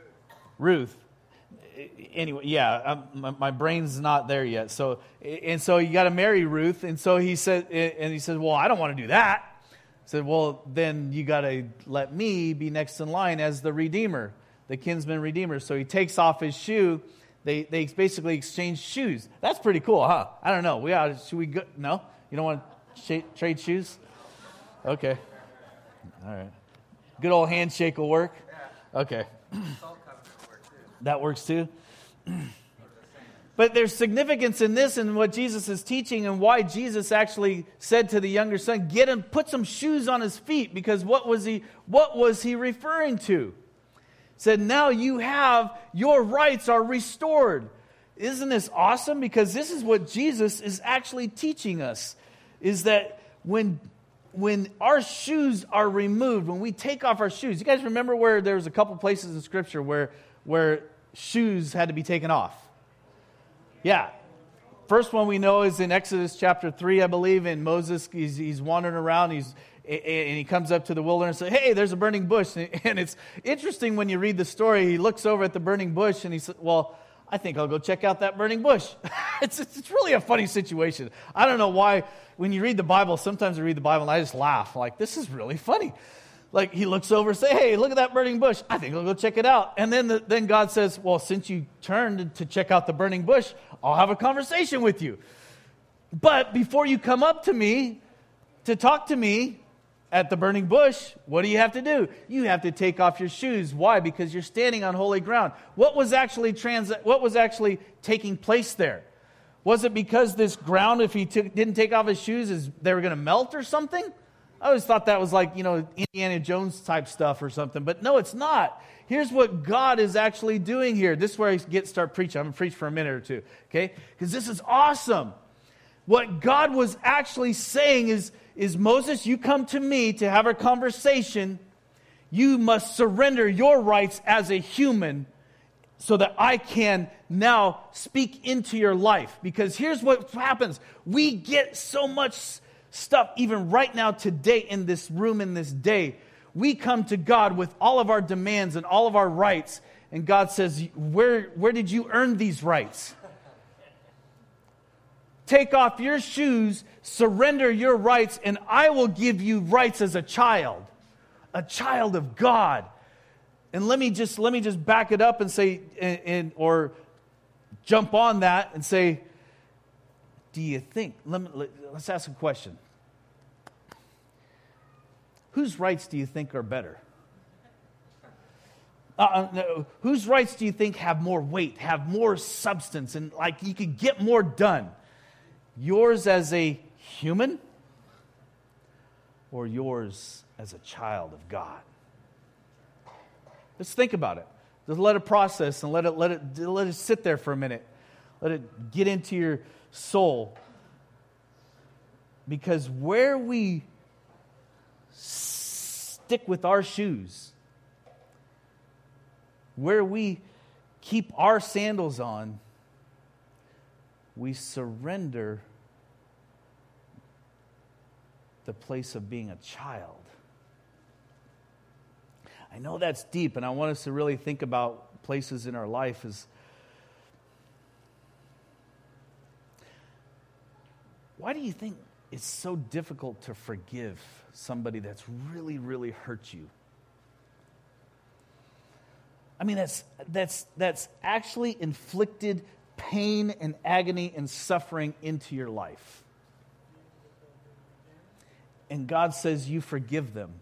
S1: Ruth. Anyway, yeah, my, my, brain's not there yet. So, and so you got to marry Ruth. And so he said, and he said, well, I don't want to do that. Said, well, then you got to let me be next in line as the redeemer, the kinsman redeemer. So he takes off his shoe. They, they basically exchange shoes. That's pretty cool, huh? I don't know. We ought, should we go? No? You don't want to sh- trade shoes? Okay. All right. Good old handshake will work? Okay. that works too? But there's significance in this and what Jesus is teaching and why Jesus actually said to the younger son, "Get him, put some shoes on his feet." Because what was he? What was he referring to? said, "Now you have your rights are restored." Isn't this awesome? Because this is what Jesus is actually teaching us: is that when when our shoes are removed, when we take off our shoes, you guys remember where there was a couple places in Scripture where where shoes had to be taken off? Yeah. First one we know is in Exodus chapter 3, I believe, and Moses, he's, he's wandering around, he's, and he comes up to the wilderness and says, Hey, there's a burning bush. And it's interesting when you read the story, he looks over at the burning bush and he says, Well, I think I'll go check out that burning bush. it's, it's really a funny situation. I don't know why, when you read the Bible, sometimes I read the Bible and I just laugh. Like, this is really funny like he looks over and say, "Hey, look at that burning bush. I think I'll go check it out." And then the, then God says, "Well, since you turned to check out the burning bush, I'll have a conversation with you. But before you come up to me to talk to me at the burning bush, what do you have to do? You have to take off your shoes. Why? Because you're standing on holy ground. What was actually trans- what was actually taking place there? Was it because this ground, if he took, didn't take off his shoes, is they were going to melt or something? I always thought that was like, you know, Indiana Jones type stuff or something, but no, it's not. Here's what God is actually doing here. This is where I get start preaching. I'm going to preach for a minute or two, okay? Because this is awesome. What God was actually saying is, is Moses, you come to me to have a conversation. You must surrender your rights as a human so that I can now speak into your life. Because here's what happens we get so much stuff, even right now, today, in this room, in this day. We come to God with all of our demands and all of our rights, and God says, Where, where did you earn these rights? Take off your shoes, surrender your rights, and I will give you rights as a child, a child of God. And let me just let me just back it up and say, and, and or jump on that and say, do you think? Let let's ask a question whose rights do you think are better? Uh, uh, no, whose rights do you think have more weight, have more substance, and like you could get more done? Yours as a human or yours as a child of God? Let's think about it. Just let it process and let it, let it, let it sit there for a minute. Let it get into your soul. Because where we stick with our shoes, where we keep our sandals on, we surrender the place of being a child. I know that's deep, and I want us to really think about places in our life as why do you think it's so difficult to forgive somebody that's really, really hurt you. I mean, that's, that's, that's actually inflicted pain and agony and suffering into your life. And God says, You forgive them.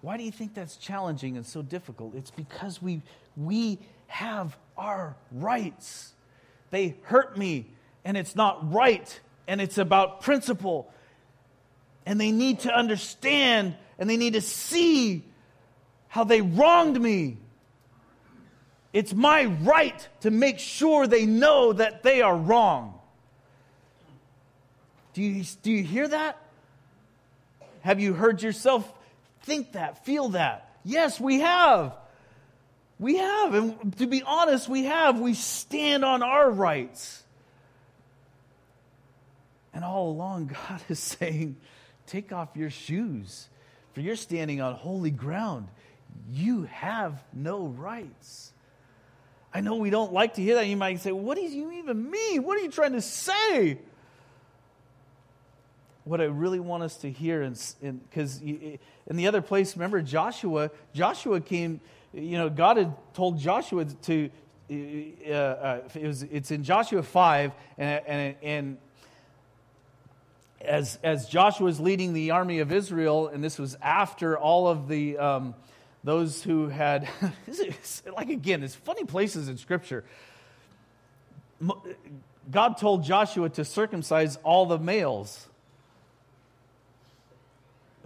S1: Why do you think that's challenging and so difficult? It's because we, we have our rights. They hurt me, and it's not right and it's about principle. And they need to understand and they need to see how they wronged me. It's my right to make sure they know that they are wrong. Do you, do you hear that? Have you heard yourself think that, feel that? Yes, we have. We have. And to be honest, we have. We stand on our rights. And all along, God is saying, Take off your shoes, for you're standing on holy ground. You have no rights. I know we don't like to hear that. You might say, What do you even mean? What are you trying to say? What I really want us to hear, because in, in the other place, remember Joshua, Joshua came, you know, God had told Joshua to, uh, uh, it was, it's in Joshua 5, and, and, and as, as Joshua is leading the army of Israel, and this was after all of the, um, those who had, like again, it's funny places in Scripture. God told Joshua to circumcise all the males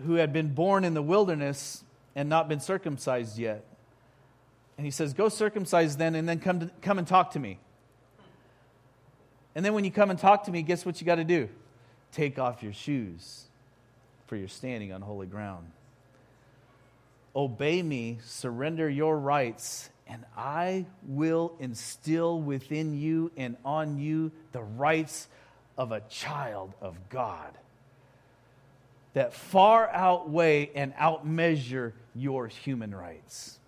S1: who had been born in the wilderness and not been circumcised yet. And he says, Go circumcise then, and then come, to, come and talk to me. And then when you come and talk to me, guess what you got to do? Take off your shoes, for you're standing on holy ground. Obey me, surrender your rights, and I will instill within you and on you the rights of a child of God that far outweigh and outmeasure your human rights.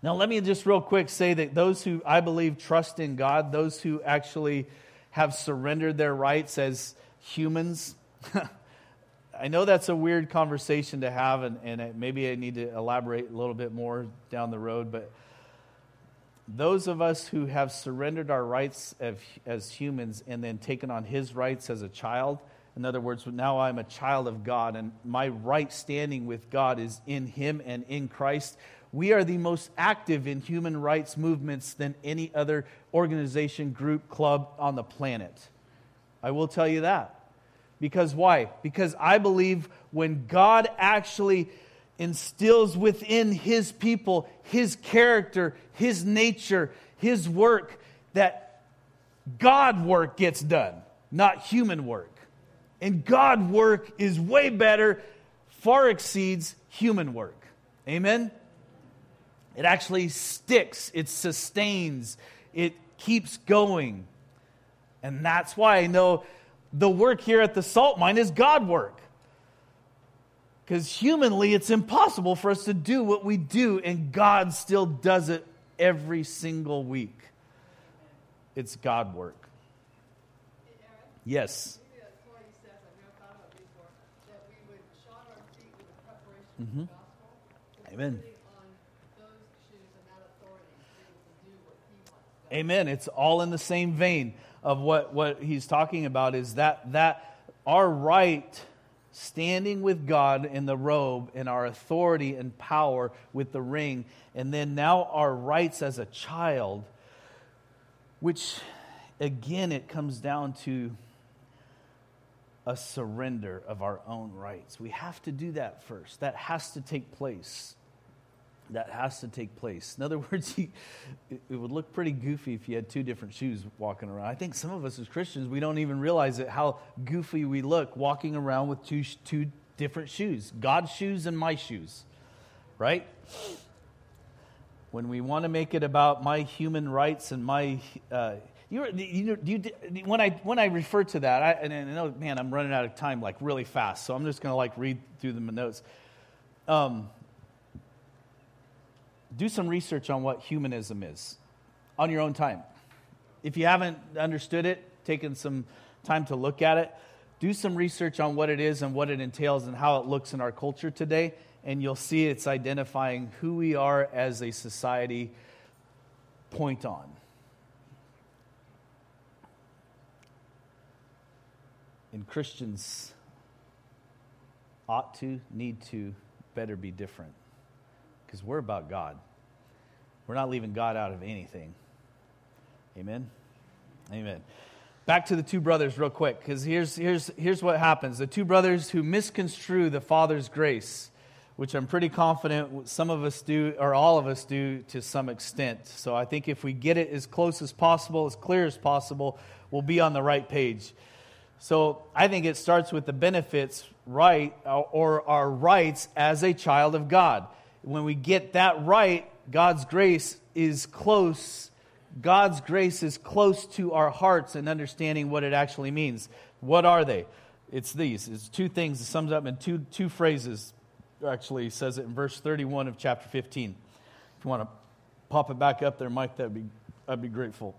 S1: Now, let me just real quick say that those who I believe trust in God, those who actually have surrendered their rights as humans, I know that's a weird conversation to have, and, and maybe I need to elaborate a little bit more down the road, but those of us who have surrendered our rights as, as humans and then taken on his rights as a child, in other words, now I'm a child of God, and my right standing with God is in him and in Christ we are the most active in human rights movements than any other organization, group, club on the planet. I will tell you that. Because why? Because I believe when God actually instills within his people his character, his nature, his work, that God work gets done, not human work. And God work is way better, far exceeds human work. Amen? It actually sticks, it sustains, it keeps going. And that's why I know the work here at the salt mine is God work. Because humanly, it's impossible for us to do what we do, and God still does it every single week. It's God work. Yes. Mm-hmm. Amen. Amen. It's all in the same vein of what, what he's talking about is that, that our right standing with God in the robe and our authority and power with the ring, and then now our rights as a child, which again, it comes down to a surrender of our own rights. We have to do that first. That has to take place that has to take place. In other words, it would look pretty goofy if you had two different shoes walking around. I think some of us as Christians, we don't even realize it, how goofy we look walking around with two, two different shoes God's shoes and my shoes, right? When we want to make it about my human rights and my. Uh, you, you, you, when, I, when I refer to that, I, and I know, man, I'm running out of time like really fast, so I'm just going to like read through the notes. Um, do some research on what humanism is on your own time. If you haven't understood it, taken some time to look at it, do some research on what it is and what it entails and how it looks in our culture today, and you'll see it's identifying who we are as a society point on. And Christians ought to, need to, better be different because we're about God. We're not leaving God out of anything. Amen? Amen. Back to the two brothers, real quick, because here's, here's, here's what happens. The two brothers who misconstrue the Father's grace, which I'm pretty confident some of us do, or all of us do to some extent. So I think if we get it as close as possible, as clear as possible, we'll be on the right page. So I think it starts with the benefits, right, or our rights as a child of God when we get that right, God's grace is close. God's grace is close to our hearts and understanding what it actually means. What are they? It's these. It's two things. It sums up in two, two phrases. Actually, says it in verse 31 of chapter 15. If you want to pop it back up there, Mike, that'd be, I'd be grateful.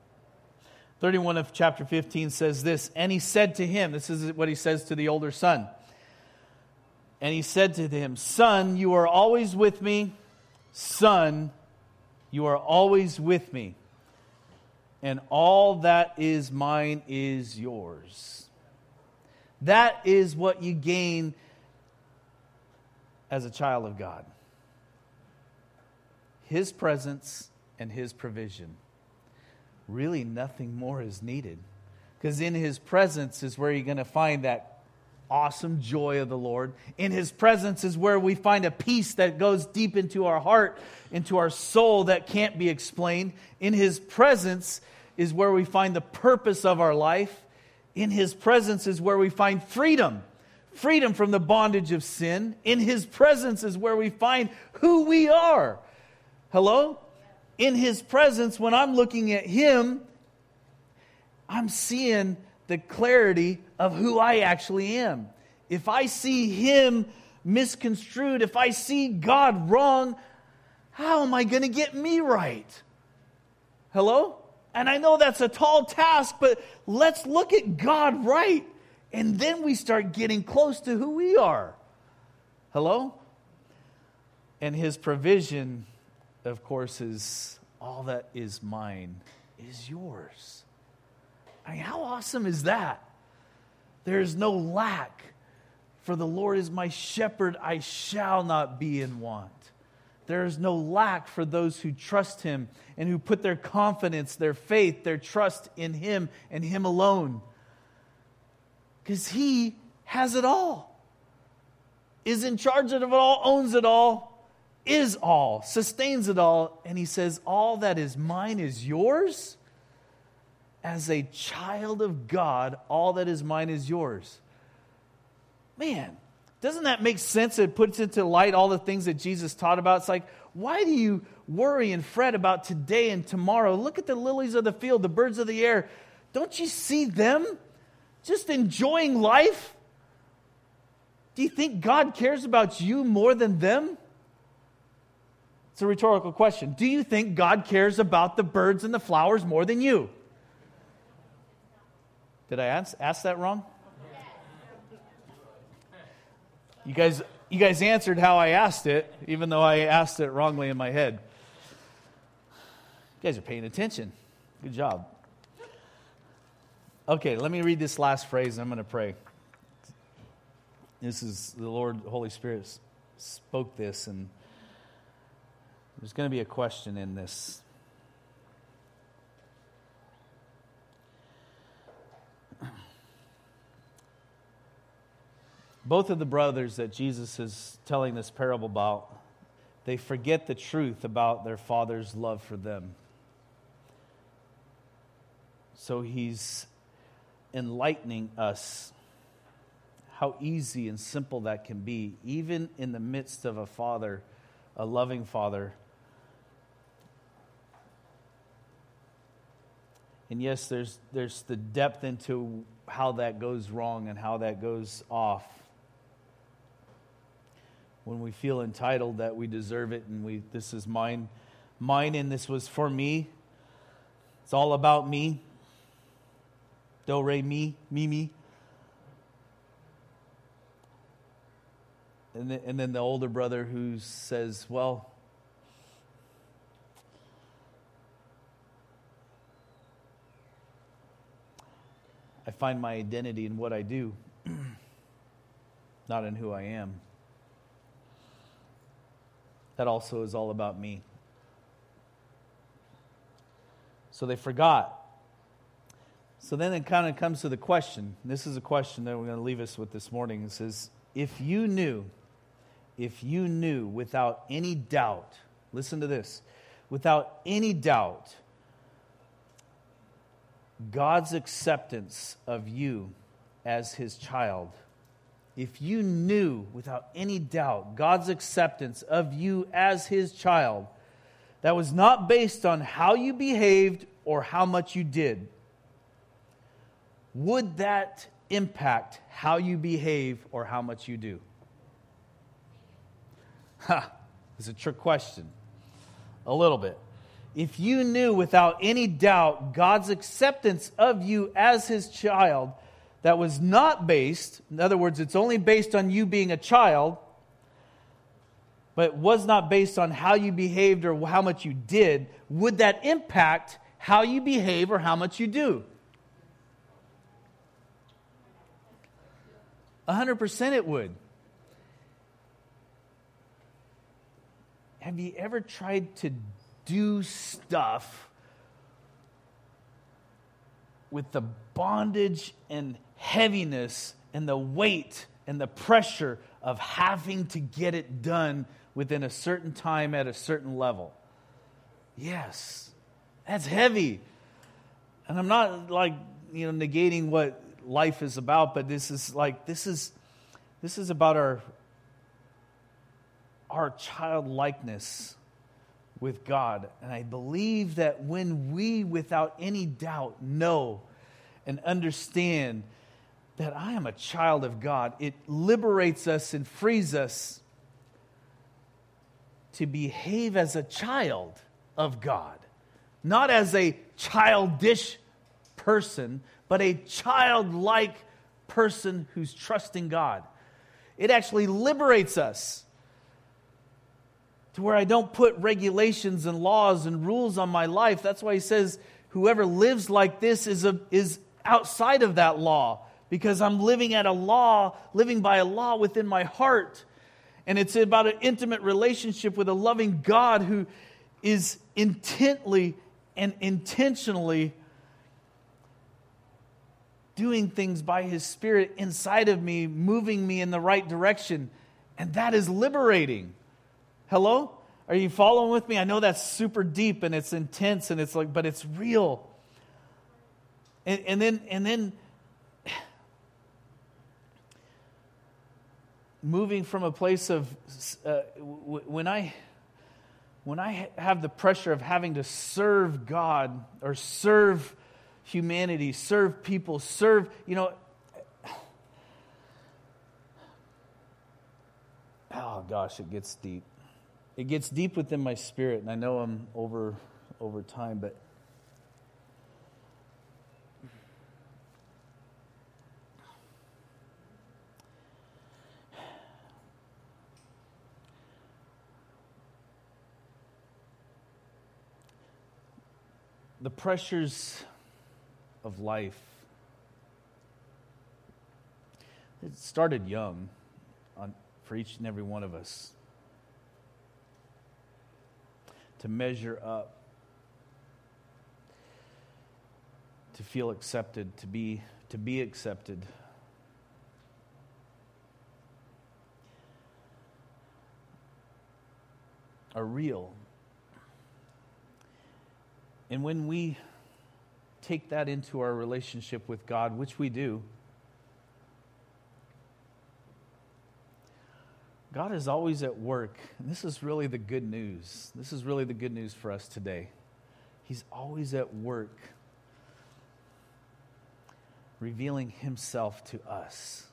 S1: 31 of chapter 15 says this And he said to him, This is what he says to the older son. And he said to him, Son, you are always with me. Son, you are always with me. And all that is mine is yours. That is what you gain as a child of God. His presence and His provision. Really, nothing more is needed. Because in His presence is where you're going to find that awesome joy of the Lord. In His presence is where we find a peace that goes deep into our heart, into our soul that can't be explained. In His presence is where we find the purpose of our life. In His presence is where we find freedom freedom from the bondage of sin. In His presence is where we find who we are. Hello? In His presence, when I'm looking at Him, I'm seeing the clarity of who I actually am. If I see Him misconstrued, if I see God wrong, how am I going to get me right? Hello? And I know that's a tall task, but let's look at God right. And then we start getting close to who we are. Hello? And his provision, of course, is all that is mine is yours. I mean, how awesome is that? There is no lack, for the Lord is my shepherd, I shall not be in want. There is no lack for those who trust him and who put their confidence, their faith, their trust in him and him alone because he has it all, is in charge of it all, owns it all, is all, sustains it all. And he says, All that is mine is yours. As a child of God, all that is mine is yours. Man, doesn't that make sense? It puts into light all the things that Jesus taught about. It's like, why do you worry and fret about today and tomorrow? Look at the lilies of the field, the birds of the air. Don't you see them? just enjoying life? Do you think God cares about you more than them? It's a rhetorical question. Do you think God cares about the birds and the flowers more than you? Did I ask, ask that wrong? You guys, you guys answered how I asked it, even though I asked it wrongly in my head. You guys are paying attention. Good job. Okay, let me read this last phrase. I'm going to pray. This is the Lord, Holy Spirit spoke this, and there's going to be a question in this. Both of the brothers that Jesus is telling this parable about, they forget the truth about their father's love for them. So he's enlightening us how easy and simple that can be, even in the midst of a father, a loving father. And yes, there's, there's the depth into how that goes wrong and how that goes off. When we feel entitled that we deserve it and we this is mine, mine and this was for me. It's all about me do, re, mi, mi, mi. And and then the older brother who says, Well, I find my identity in what I do, not in who I am. That also is all about me. So they forgot so then it kind of comes to the question. This is a question that we're going to leave us with this morning. It says, If you knew, if you knew without any doubt, listen to this, without any doubt, God's acceptance of you as his child, if you knew without any doubt God's acceptance of you as his child, that was not based on how you behaved or how much you did would that impact how you behave or how much you do? Ha, it's a trick question. A little bit. If you knew without any doubt God's acceptance of you as his child, that was not based, in other words, it's only based on you being a child, but was not based on how you behaved or how much you did, would that impact how you behave or how much you do? 100% it would. have you ever tried to do stuff with the bondage and heaviness and the weight and the pressure of having to get it done within a certain time at a certain level? Yes, that's heavy. And I'm not like, you know, negating what life is about, but this is like, this is, this is about our, our childlikeness with God. And I believe that when we, without any doubt, know and understand that I am a child of God, it liberates us and frees us to behave as a child of God, not as a childish person, but a childlike person who's trusting God. It actually liberates us to where I don't put regulations and laws and rules on my life. That's why he says, whoever lives like this is, a, is outside of that law because I'm living at a law, living by a law within my heart. And it's about an intimate relationship with a loving God who is intently and intentionally doing things by his spirit inside of me, moving me in the right direction. And that is liberating. Hello? Are you following with me? I know that's super deep and it's intense and it's like, but it's real. And, and then, and then, moving from a place of uh, w- when I when I have the pressure of having to serve God or serve humanity, serve people, serve, you know. Oh gosh, it gets deep. It gets deep within my spirit, and I know I'm over over time, but pressures of life. It started young on, for each and every one of us to measure up, to feel accepted, to be, to be accepted. Are real. And when we take that into our relationship with God, which we do, God is always at work. And this is really the good news. This is really the good news for us today. He's always at work, revealing Himself to us,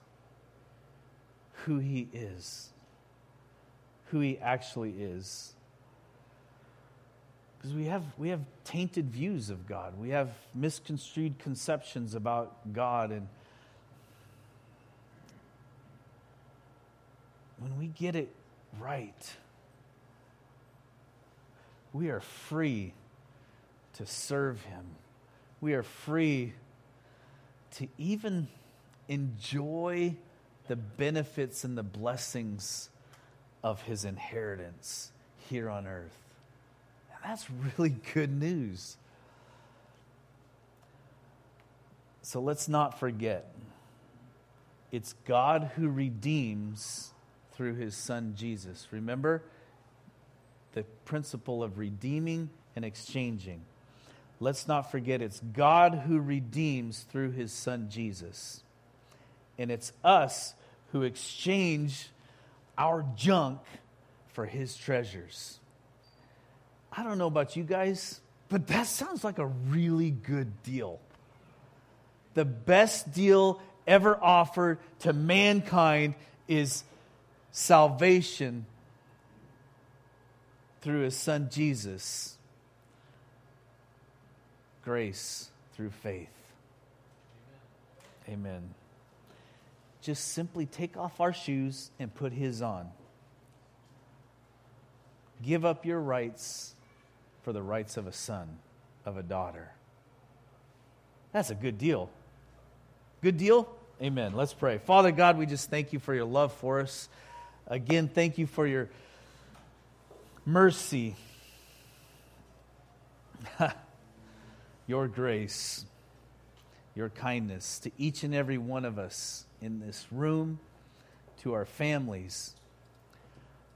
S1: who He is, who He actually is. Because we have, we have tainted views of God. We have misconstrued conceptions about God. And when we get it right, we are free to serve Him. We are free to even enjoy the benefits and the blessings of His inheritance here on earth. That's really good news. So let's not forget it's God who redeems through his son Jesus. Remember the principle of redeeming and exchanging. Let's not forget it's God who redeems through his son Jesus. And it's us who exchange our junk for his treasures. I don't know about you guys, but that sounds like a really good deal. The best deal ever offered to mankind is salvation through his son Jesus, grace through faith. Amen. Just simply take off our shoes and put his on. Give up your rights for the rights of a son, of a daughter. That's a good deal. Good deal? Amen. Let's pray. Father God, we just thank you for your love for us. Again, thank you for your mercy, your grace, your kindness to each and every one of us in this room, to our families.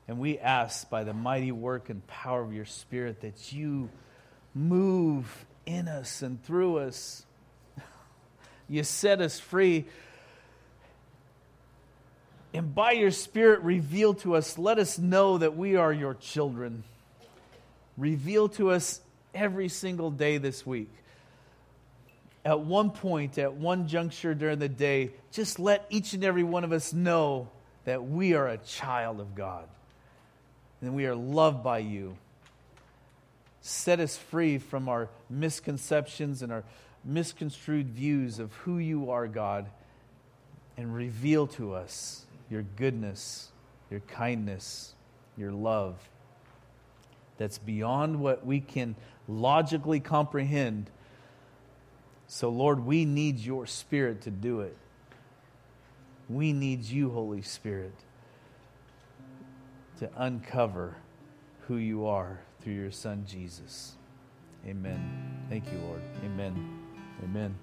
S1: And we ask by the mighty work and power of your Spirit that you move in us and through us. You set us free. And by your Spirit, reveal to us, let us know that we are your children. Reveal to us every single day this week. At one point, at one juncture during the day, just let each and every one of us know that we are a child of God and we are loved by you. Set us free from our misconceptions and our misconstrued views of who you are, God, and reveal to us your goodness, your kindness, your love that's beyond what we can logically comprehend. So, Lord, we need your Spirit to do it. We need you, Holy Spirit, to uncover who you are through your Son, Jesus. Amen. Thank you, Lord. Amen. Amen.